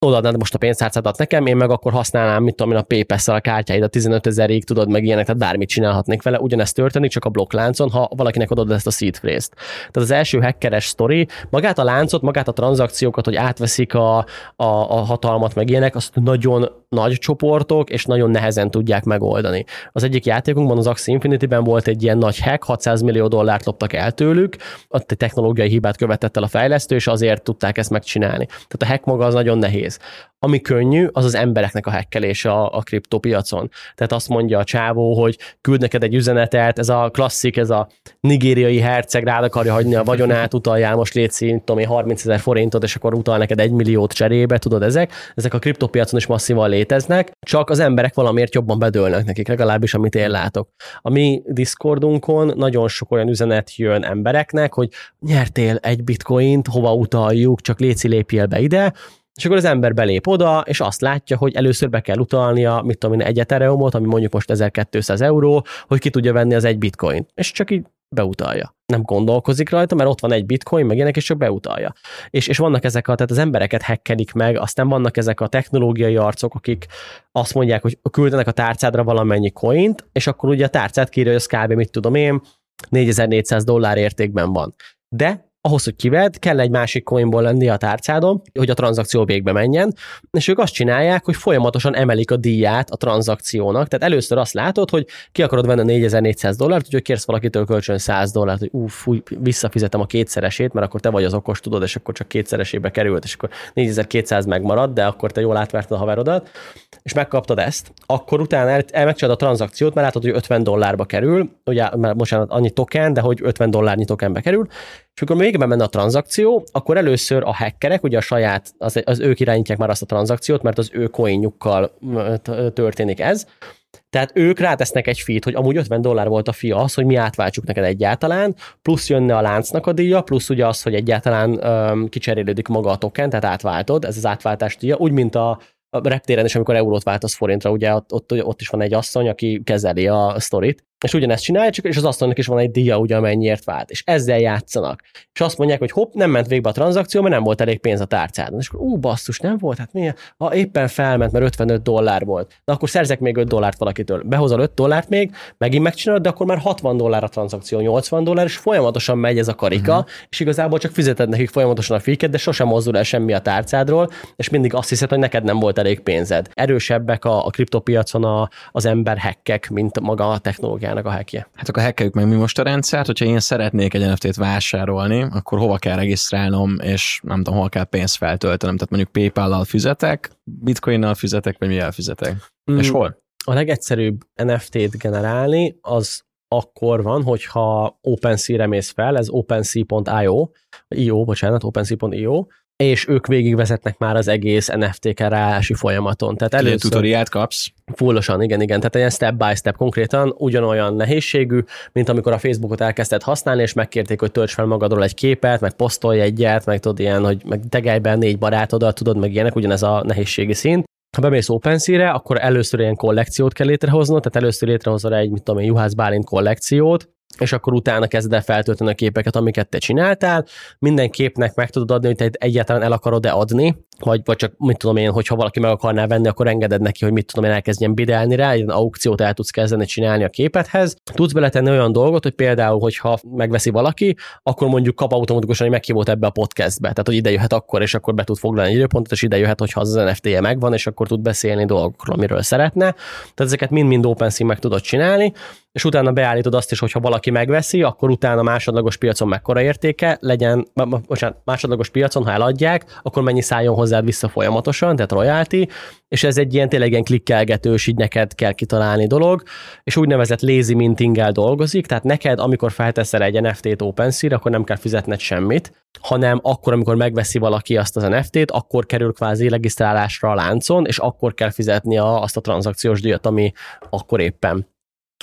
odaadnád most a pénztárcádat nekem, én meg akkor használnám, mit tudom én, a paypass a kártyáid a 15 ezerig, tudod meg ilyenek, tehát bármit csinálhatnék vele, ugyanezt történik, csak a blokkláncon, ha valakinek adod ezt a seed phrase-t. Tehát az első hackeres sztori, magát a láncot, magát a tranzakciókat, hogy átveszik a, a, a hatalmat, meg ilyenek, azt nagyon nagy csoportok, és nagyon nehezen tudják megoldani. Az egyik játékunkban, az Axie Infinity-ben volt egy ilyen nagy hack, 600 millió dollárt loptak el tőlük, ott egy technológiai hibát követett el a fejlesztő, és azért tudták ezt megcsinálni. Tehát a hack maga az nagyon nehéz. Ami könnyű, az az embereknek a hekkelése a, a kriptopiacon. Tehát azt mondja a csávó, hogy küld neked egy üzenetet, ez a klasszik, ez a nigériai herceg rád akarja hagyni a vagyonát, utaljál most létszi, tudom én, 30 ezer forintot, és akkor utal neked egy milliót cserébe, tudod ezek. Ezek a kriptopiacon is masszívan léteznek, csak az emberek valamiért jobban bedőlnek nekik, legalábbis amit én látok. A mi Discordunkon nagyon sok olyan üzenet jön embereknek, hogy nyertél egy bitcoint, hova utaljuk, csak léci lépjél be ide, és akkor az ember belép oda, és azt látja, hogy először be kell utalnia, mit tudom én, egy Ethereumot, ami mondjuk most 1200 euró, hogy ki tudja venni az egy bitcoin. És csak így beutalja. Nem gondolkozik rajta, mert ott van egy bitcoin, meg ilyenek, és csak beutalja. És, és vannak ezek a, tehát az embereket hekkedik meg, aztán vannak ezek a technológiai arcok, akik azt mondják, hogy küldenek a tárcádra valamennyi coint, és akkor ugye a tárcát kírja, hogy az kb. mit tudom én, 4400 dollár értékben van. De ahhoz, hogy kived, kell egy másik coinból lenni a tárcádon, hogy a tranzakció végbe menjen, és ők azt csinálják, hogy folyamatosan emelik a díját a tranzakciónak. Tehát először azt látod, hogy ki akarod venni 4400 dollárt, úgyhogy kérsz valakitől kölcsön 100 dollárt, hogy uff, fúj, visszafizetem a kétszeresét, mert akkor te vagy az okos, tudod, és akkor csak kétszeresébe került, és akkor 4200 megmarad, de akkor te jól átverted a haverodat, és megkaptad ezt, akkor utána el, el a tranzakciót, mert látod, hogy 50 dollárba kerül, ugye, mert most annyi token, de hogy 50 dollárnyi tokenbe kerül, és amikor végben menne a tranzakció, akkor először a hackerek, ugye a saját, az, az ők irányítják már azt a tranzakciót, mert az ő coinjukkal történik ez, tehát ők rátesznek egy fit, hogy amúgy 50 dollár volt a fia az, hogy mi átváltsuk neked egyáltalán, plusz jönne a láncnak a díja, plusz ugye az, hogy egyáltalán um, kicserélődik maga a token, tehát átváltod, ez az átváltás díja, úgy, mint a, a reptéren is, amikor eurót váltasz forintra, ugye ott, ott, ott is van egy asszony, aki kezeli a sztorit, és ugyanezt csinálja, csak és az asztalnak is van egy díja, ugye, amennyiért vált. És ezzel játszanak. És azt mondják, hogy hopp, nem ment végbe a tranzakció, mert nem volt elég pénz a tárcádon. És akkor, ú, basszus, nem volt, hát mi? Ha éppen felment, mert 55 dollár volt. Na akkor szerzek még 5 dollárt valakitől. Behozol 5 dollárt még, megint megcsinálod, de akkor már 60 dollár a tranzakció, 80 dollár, és folyamatosan megy ez a karika, uh-huh. és igazából csak fizeted nekik folyamatosan a féket, de sosem mozdul el semmi a tárcádról, és mindig azt hiszed, hogy neked nem volt elég pénzed. Erősebbek a, a kriptopiacon a, az ember hekkek, mint maga a technológia cégnek a hackje. Hát akkor hackeljük meg mi most a rendszert, hogyha én szeretnék egy NFT-t vásárolni, akkor hova kell regisztrálnom, és nem tudom, hol kell pénzt feltöltenem. Tehát mondjuk PayPal-lal fizetek, Bitcoin-nal fizetek, vagy mivel fizetek? Mm, és hol? A legegyszerűbb NFT-t generálni, az akkor van, hogyha OpenSea-re mész fel, ez OpenSea.io, IO, bocsánat, OpenSea.io, és ők végigvezetnek már az egész NFT kerálási folyamaton. Tehát először... tutoriát kapsz? Fullosan, igen, igen. Tehát ilyen step by step konkrétan ugyanolyan nehézségű, mint amikor a Facebookot elkezdted használni, és megkérték, hogy tölts fel magadról egy képet, meg posztolj egyet, meg tudod ilyen, hogy meg tegelj be négy barátodat, tudod, meg ilyenek, ugyanez a nehézségi szint. Ha bemész OpenSea-re, akkor először ilyen kollekciót kell létrehoznod, tehát először létrehozol egy, mit tudom én, Juhász Bálint kollekciót, és akkor utána kezded el feltölteni a képeket, amiket te csináltál. Minden képnek meg tudod adni, hogy te egyáltalán el akarod-e adni, vagy, vagy csak mit tudom én, hogyha valaki meg akarná venni, akkor engeded neki, hogy mit tudom én, elkezdjen bidelni rá, egy aukciót el tudsz kezdeni csinálni a képethez. Tudsz beletenni olyan dolgot, hogy például, hogyha megveszi valaki, akkor mondjuk kap automatikusan egy meghívót ebbe a podcastbe. Tehát, hogy ide jöhet akkor, és akkor be tud foglalni egy időpontot, és ide jöhet, hogyha az NFT-je megvan, és akkor tud beszélni dolgokról, amiről szeretne. Tehát ezeket mind-mind OpenSea meg tudod csinálni, és utána beállítod azt is, hogyha valaki megveszi, akkor utána másodlagos piacon mekkora értéke legyen, bocsánat, másodlagos piacon, ha eladják, akkor mennyi szálljon hozzád vissza folyamatosan, tehát royalty, és ez egy ilyen tényleg ilyen klikkelgetős, így neked kell kitalálni dolog, és úgynevezett lazy mintinggel dolgozik, tehát neked, amikor felteszel egy NFT-t OpenSea-re, akkor nem kell fizetned semmit, hanem akkor, amikor megveszi valaki azt az NFT-t, akkor kerül kvázi regisztrálásra a láncon, és akkor kell fizetni a, azt a tranzakciós díjat, ami akkor éppen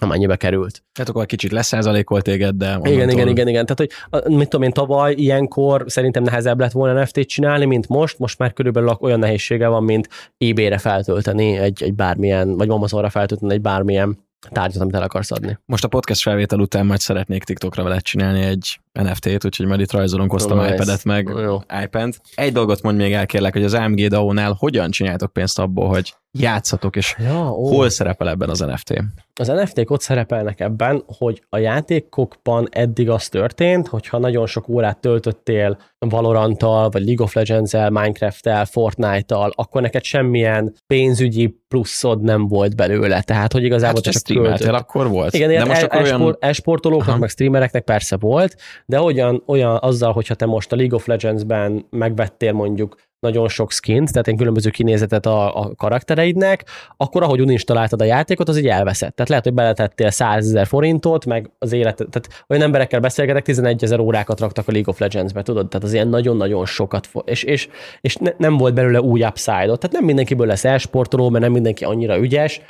amennyibe került. Tehát akkor kicsit leszázalékolt téged, de... Onnantól... Igen, igen, igen, igen. Tehát, hogy mit tudom én, tavaly ilyenkor szerintem nehezebb lett volna NFT-t csinálni, mint most. Most már körülbelül olyan nehézsége van, mint eBay-re feltölteni egy, egy bármilyen, vagy Amazonra feltölteni egy bármilyen tárgyat, amit el akarsz adni. Most a podcast felvétel után majd szeretnék TikTokra veled csinálni egy NFT-t, úgyhogy majd itt rajzolunk, hoztam Nice. iPad-et meg Jó. iPad. Egy dolgot mondj még el kérlek, hogy az AMG DAO-nál hogyan csináltok pénzt abból, hogy játszatok, és Ja, ó. hol szerepel ebben az NFT? Az NFT-k ott szerepelnek ebben, hogy a játékokban eddig az történt, hogyha nagyon sok órát töltöttél Valoranttal, vagy League of Legends-el, Minecraft-tel, Fortnite-tal, akkor neked semmilyen pénzügyi pluszod nem volt belőle. Tehát, hogy igazából Hát, csak költöd. akkor volt. Igen, de most e- akkor olyan... e-sport- e-sportolóknak, Aha. meg streamereknek persze volt, de olyan, olyan azzal, hogyha te most a League of Legends-ben megvettél mondjuk nagyon sok skint, tehát egy különböző kinézetet a, a karaktereidnek, akkor ahogy uninstaláltad a játékot, az így elveszett. Tehát lehet, hogy beletettél 100 ezer forintot, meg az életet, tehát olyan emberekkel beszélgetek, 11 ezer órákat raktak a League of Legends-be, tudod? Tehát az ilyen nagyon-nagyon sokat, fo- és, és, és ne, nem volt belőle új upside-ot. Tehát nem mindenkiből lesz e-sportoló, mert nem mindenki annyira ügyes,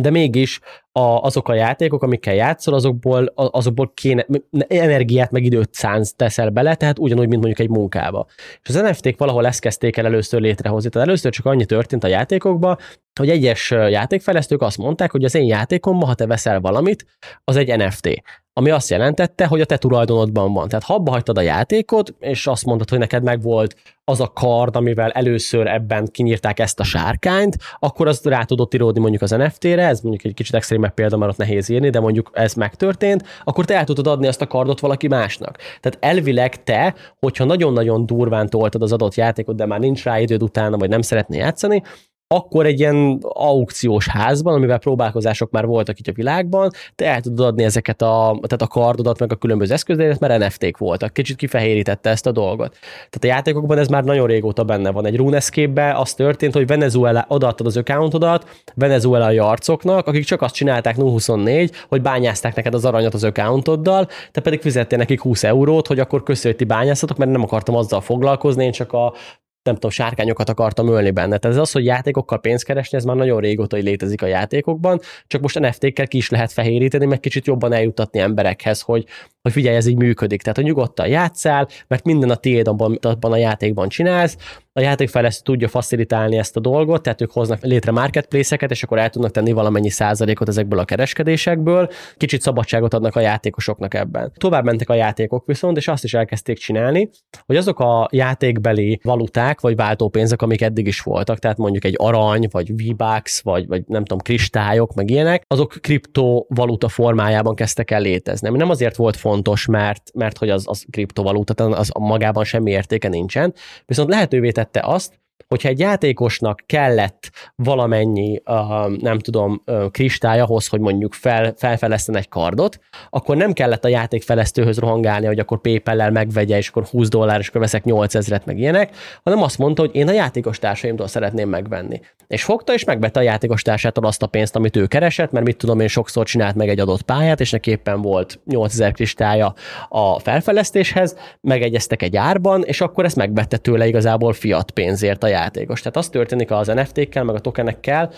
de mégis a, azok a játékok, amikkel játszol, azokból, azokból kéne, energiát meg időt szánsz teszel bele, tehát ugyanúgy, mint mondjuk egy munkába. És az NFT-k valahol ezt kezdték el először létrehozni. Tehát először csak annyi történt a játékokban, hogy egyes játékfejlesztők azt mondták, hogy az én játékomban, ha te veszel valamit, az egy NFT. Ami azt jelentette, hogy a te tulajdonodban van. Tehát ha abba hagytad a játékot, és azt mondod, hogy neked megvolt az a kard, amivel először ebben kinyírták ezt a sárkányt, akkor azt rá tudott íródni mondjuk az NFT-re, ez mondjuk egy kicsit extrémebb példa, mert ott nehéz írni, de mondjuk ez megtörtént, akkor te el tudod adni azt a kardot valaki másnak. Tehát elvileg te, hogyha nagyon-nagyon durván toltad az adott játékot, de már nincs rá időd utána, vagy nem szeretné játszani, akkor egy ilyen aukciós házban, amivel próbálkozások már voltak itt a világban, te el tudod adni ezeket a, tehát a kardodat, meg a különböző eszközeidet, mert NFT-k voltak. Kicsit kifehérítette ezt a dolgot. Tehát a játékokban ez már nagyon régóta benne van. Egy RuneScape-ben az történt, hogy Venezuela odaadtad az accountodat venezuelai arcoknak, akik csak azt csinálták 024, hogy bányázták neked az aranyat az accountoddal, te pedig fizettél nekik 20 eurót, hogy akkor köszönjük, hogy ti bányáztatok, mert nem akartam azzal foglalkozni, én csak a nem tudom, sárkányokat akartam ölni benne. Tehát ez az, hogy játékokkal pénzt keresni, ez már nagyon régóta hogy létezik a játékokban, csak most NFT-kkel ki is lehet fehéríteni, meg kicsit jobban eljutatni emberekhez, hogy, hogy figyelj, ez így működik. Tehát, hogy nyugodtan játszál, mert minden a tiéd abban, a játékban csinálsz, a játékfejlesztő tudja facilitálni ezt a dolgot, tehát ők hoznak létre marketplace-eket, és akkor el tudnak tenni valamennyi százalékot ezekből a kereskedésekből, kicsit szabadságot adnak a játékosoknak ebben. Tovább mentek a játékok viszont, és azt is elkezdték csinálni, hogy azok a játékbeli valuták, vagy váltópénzek, amik eddig is voltak, tehát mondjuk egy arany, vagy V-Bucks, vagy, vagy nem tudom, kristályok, meg ilyenek, azok kriptovaluta formájában kezdtek el létezni. Ami nem azért volt fontos, mert, mert hogy az, az kriptovaluta, az magában semmi értéke nincsen, viszont lehetővé tette azt, hogyha egy játékosnak kellett valamennyi, uh, nem tudom, uh, kristály ahhoz, hogy mondjuk fel, felfeleszten egy kardot, akkor nem kellett a játékfejlesztőhöz rohangálni, hogy akkor PayPal-lel megvegye, és akkor 20 dollár, és akkor veszek 8000-et, meg ilyenek, hanem azt mondta, hogy én a játékos társaimtól szeretném megvenni. És fogta, és megvette a játékos társától azt a pénzt, amit ő keresett, mert mit tudom én, sokszor csinált meg egy adott pályát, és neki éppen volt 8000 kristálya a felfejlesztéshez, megegyeztek egy árban, és akkor ezt megvette tőle igazából fiat pénzért a játékos. Tehát az történik az NFT-kkel, meg a tokenekkel,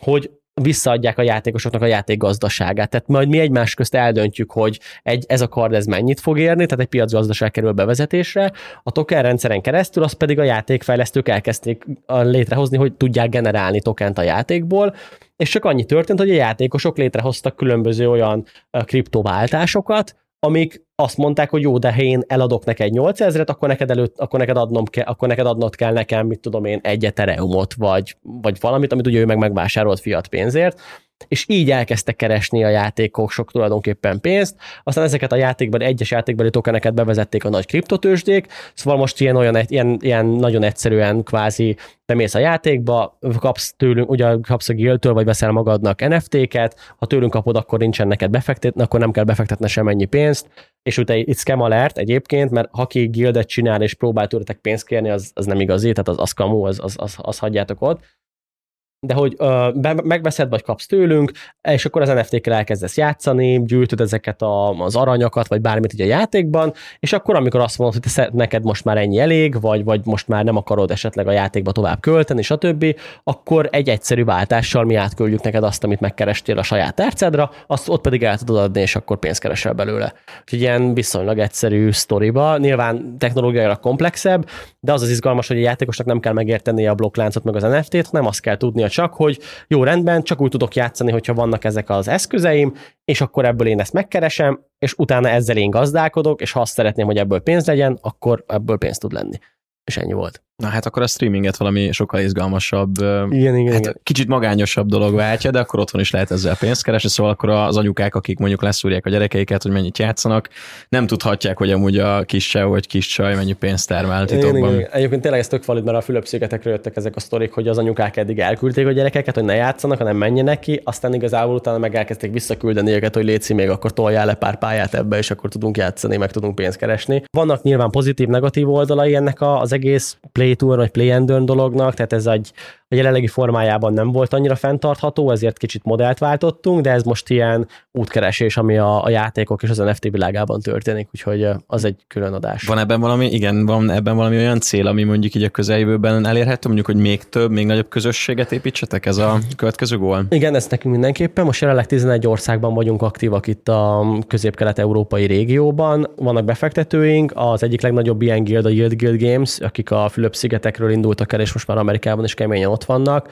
hogy visszaadják a játékosoknak a játék gazdaságát. Tehát majd mi egymás közt eldöntjük, hogy egy, ez a kard ez mennyit fog érni, tehát egy piacgazdaság kerül bevezetésre, a token rendszeren keresztül azt pedig a játékfejlesztők elkezdték létrehozni, hogy tudják generálni tokent a játékból, és csak annyi történt, hogy a játékosok létrehoztak különböző olyan kriptováltásokat, amik azt mondták, hogy jó, de ha én eladok neked 8000-et, akkor neked, előtt, akkor neked, adnom kell, akkor neked adnod kell nekem, mit tudom én, egy ethereumot, vagy, vagy valamit, amit ugye ő meg megvásárolt fiat pénzért, és így elkezdtek keresni a játékok sok tulajdonképpen pénzt, aztán ezeket a játékban, egyes játékbeli tokeneket bevezették a nagy kriptotősdék, szóval most ilyen, olyan, ilyen, ilyen nagyon egyszerűen kvázi bemész a játékba, kapsz tőlünk, ugye kapsz a guildtől, vagy veszel magadnak NFT-ket, ha tőlünk kapod, akkor nincsen neked befektetni, akkor nem kell befektetni semennyi pénzt, és utána itt scam alert egyébként, mert ha ki guildet csinál és próbál tőletek pénzt kérni, az, az nem igazi, tehát az, az kamu, az, az, az, az hagyjátok ott de hogy ö, megveszed, vagy kapsz tőlünk, és akkor az NFT-kkel elkezdesz játszani, gyűjtöd ezeket a, az aranyakat, vagy bármit így a játékban, és akkor, amikor azt mondod, hogy te neked most már ennyi elég, vagy, vagy most már nem akarod esetleg a játékba tovább költeni, stb., akkor egy egyszerű váltással mi átküldjük neked azt, amit megkerestél a saját tárcádra, azt ott pedig el tudod adni, és akkor pénzt keresel belőle. Úgyhogy ilyen viszonylag egyszerű sztoriba, nyilván technológiailag komplexebb, de az az izgalmas, hogy a játékosnak nem kell megérteni a blokkláncot meg az NFT-t, nem azt kell tudnia, mondja csak, hogy jó rendben, csak úgy tudok játszani, hogyha vannak ezek az eszközeim, és akkor ebből én ezt megkeresem, és utána ezzel én gazdálkodok, és ha azt szeretném, hogy ebből pénz legyen, akkor ebből pénz tud lenni. És ennyi volt. Na hát akkor a streaminget valami sokkal izgalmasabb, igen, igen, hát igen. kicsit magányosabb dolog váltja, de akkor otthon is lehet ezzel pénzt keresni, szóval akkor az anyukák, akik mondjuk leszúrják a gyerekeiket, hogy mennyit játszanak, nem tudhatják, hogy amúgy a kis csaj vagy kis csaj mennyi pénzt termel titokban. Igen, igen, igen. Egyébként tényleg ez tök valid, mert a Fülöp-szigetekről jöttek ezek a sztorik, hogy az anyukák eddig elküldték a gyerekeket, hogy ne játszanak, hanem menjenek ki, aztán igazából utána meg elkezdték visszaküldeni őket, hogy létszi még akkor toljál le pár pályát ebbe, és akkor tudunk játszani, meg tudunk pénzt keresni. Vannak nyilván pozitív, negatív oldalai ennek az egész Play Tour vagy Play Random dolognak, tehát ez egy a jelenlegi formájában nem volt annyira fenntartható, ezért kicsit modellt váltottunk, de ez most ilyen útkeresés, ami a, a játékok és az NFT világában történik, úgyhogy az egy külön adás. Van ebben valami, igen, van ebben valami olyan cél, ami mondjuk így a közeljövőben elérhető, mondjuk, hogy még több, még nagyobb közösséget építsetek, ez a következő gól? Igen, ez nekünk mindenképpen. Most jelenleg 11 országban vagyunk aktívak itt a közép-kelet-európai régióban. Vannak befektetőink, az egyik legnagyobb ilyen guild a Yield Guild Games, akik a Fülöp-szigetekről indultak el, és most már Amerikában is keményen ott vannak.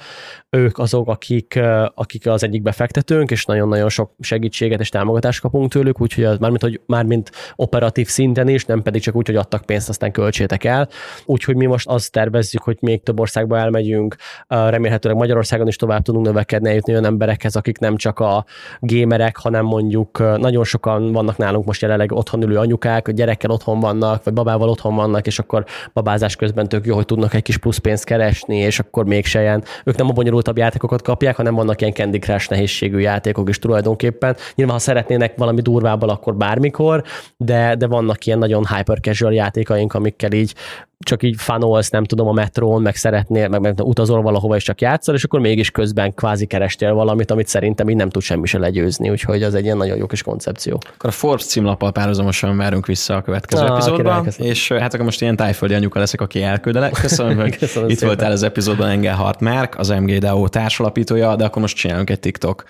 Ők azok, akik, akik az egyik befektetőnk, és nagyon-nagyon sok segítséget és támogatást kapunk tőlük, úgyhogy az mármint, hogy mármint operatív szinten is, nem pedig csak úgy, hogy adtak pénzt, aztán költsétek el. Úgyhogy mi most azt tervezzük, hogy még több országba elmegyünk, remélhetőleg Magyarországon is tovább tudunk növekedni, eljutni olyan emberekhez, akik nem csak a gémerek, hanem mondjuk nagyon sokan vannak nálunk most jelenleg otthon ülő anyukák, gyerekkel otthon vannak, vagy babával otthon vannak, és akkor babázás közben tök jó, hogy tudnak egy kis plusz pénzt keresni, és akkor mégse ilyen, ők nem a bonyolultabb játékokat kapják, hanem vannak ilyen Candy Crush nehézségű játékok is tulajdonképpen. Nyilván, ha szeretnének valami durvábbal, akkor bármikor, de, de vannak ilyen nagyon hyper casual játékaink, amikkel így csak így fanolsz, nem tudom, a metrón, meg szeretnél, meg, meg utazol valahova, és csak játszol, és akkor mégis közben kvázi kerestél valamit, amit szerintem így nem tud semmi se legyőzni, úgyhogy az egy ilyen nagyon jó kis koncepció. Akkor a Forbes címlappal párhuzamosan várunk vissza a következő ah, epizódban, és hát akkor most ilyen tájföldi anyuka leszek, aki elküldelek. Köszönöm, [laughs] hogy Köszönöm itt szépen. voltál az epizódban Engelhart Márk, az MGDO társalapítója, de akkor most csinálunk egy TikTok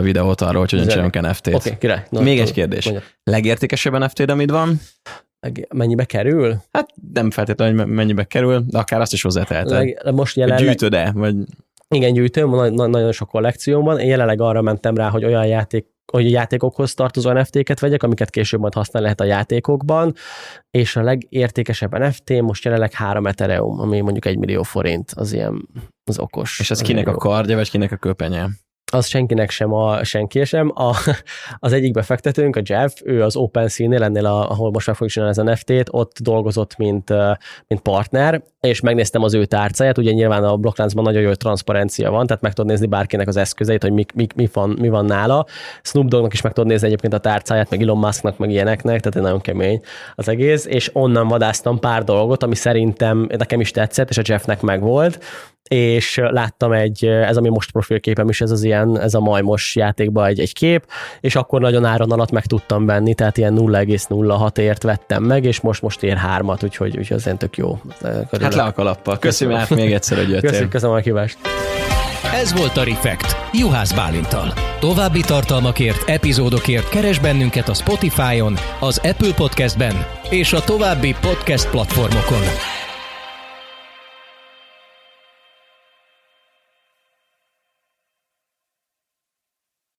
videót arról, hogy hogyan csinálunk NFT-t. Oké, okay, király. No, Még egy kérdés. Mondja. Legértékesebb NFT-d, amit van? Mennyibe kerül? Hát nem feltétlenül, hogy mennyibe kerül, de akár azt is hozzáteheted. Most jelenleg... Gyűjtöd-e? Vagy... Igen, gyűjtöm, nagyon sok kollekcióm van. Én jelenleg arra mentem rá, hogy olyan játék hogy a játékokhoz tartozó NFT-ket vegyek, amiket később majd használni lehet a játékokban, és a legértékesebb NFT most jelenleg 3 Ethereum, ami mondjuk egy millió forint, az ilyen az okos. És ez kinek a kardja, vagy kinek a köpenye? Az senkinek sem, a, senki sem. A, az egyik befektetőnk, a Jeff, ő az OpenSea-nél, ennél, a, ahol most meg fogjuk csinálni az NFT-t, ott dolgozott, mint, mint partner, és megnéztem az ő tárcáját, ugye nyilván a blokkláncban nagyon jó transzparencia van, tehát meg tudod nézni bárkinek az eszközeit, hogy mi, mi, mi, van, mi van nála. Snoop Doggnak is meg tudod nézni egyébként a tárcáját, meg Elon Musknak, meg ilyeneknek, tehát nagyon kemény az egész, és onnan vadáztam pár dolgot, ami szerintem nekem is tetszett, és a Jeffnek meg volt, és láttam egy, ez ami most profilképem is, ez az ilyen, ez a majmos játékban egy, egy kép, és akkor nagyon áron alatt meg tudtam venni, tehát ilyen 0,06 ért vettem meg, és most most ér hármat, úgyhogy, úgyhogy az tök jó. Körülök. Hát le a kalappal. Köszönöm át még egyszer, hogy jöttél. Köszönöm, köszönöm a kívást. Ez volt a Refekt, Juhász Bálintal. További tartalmakért, epizódokért keres bennünket a Spotify-on, az Apple Podcast-ben és a további podcast platformokon.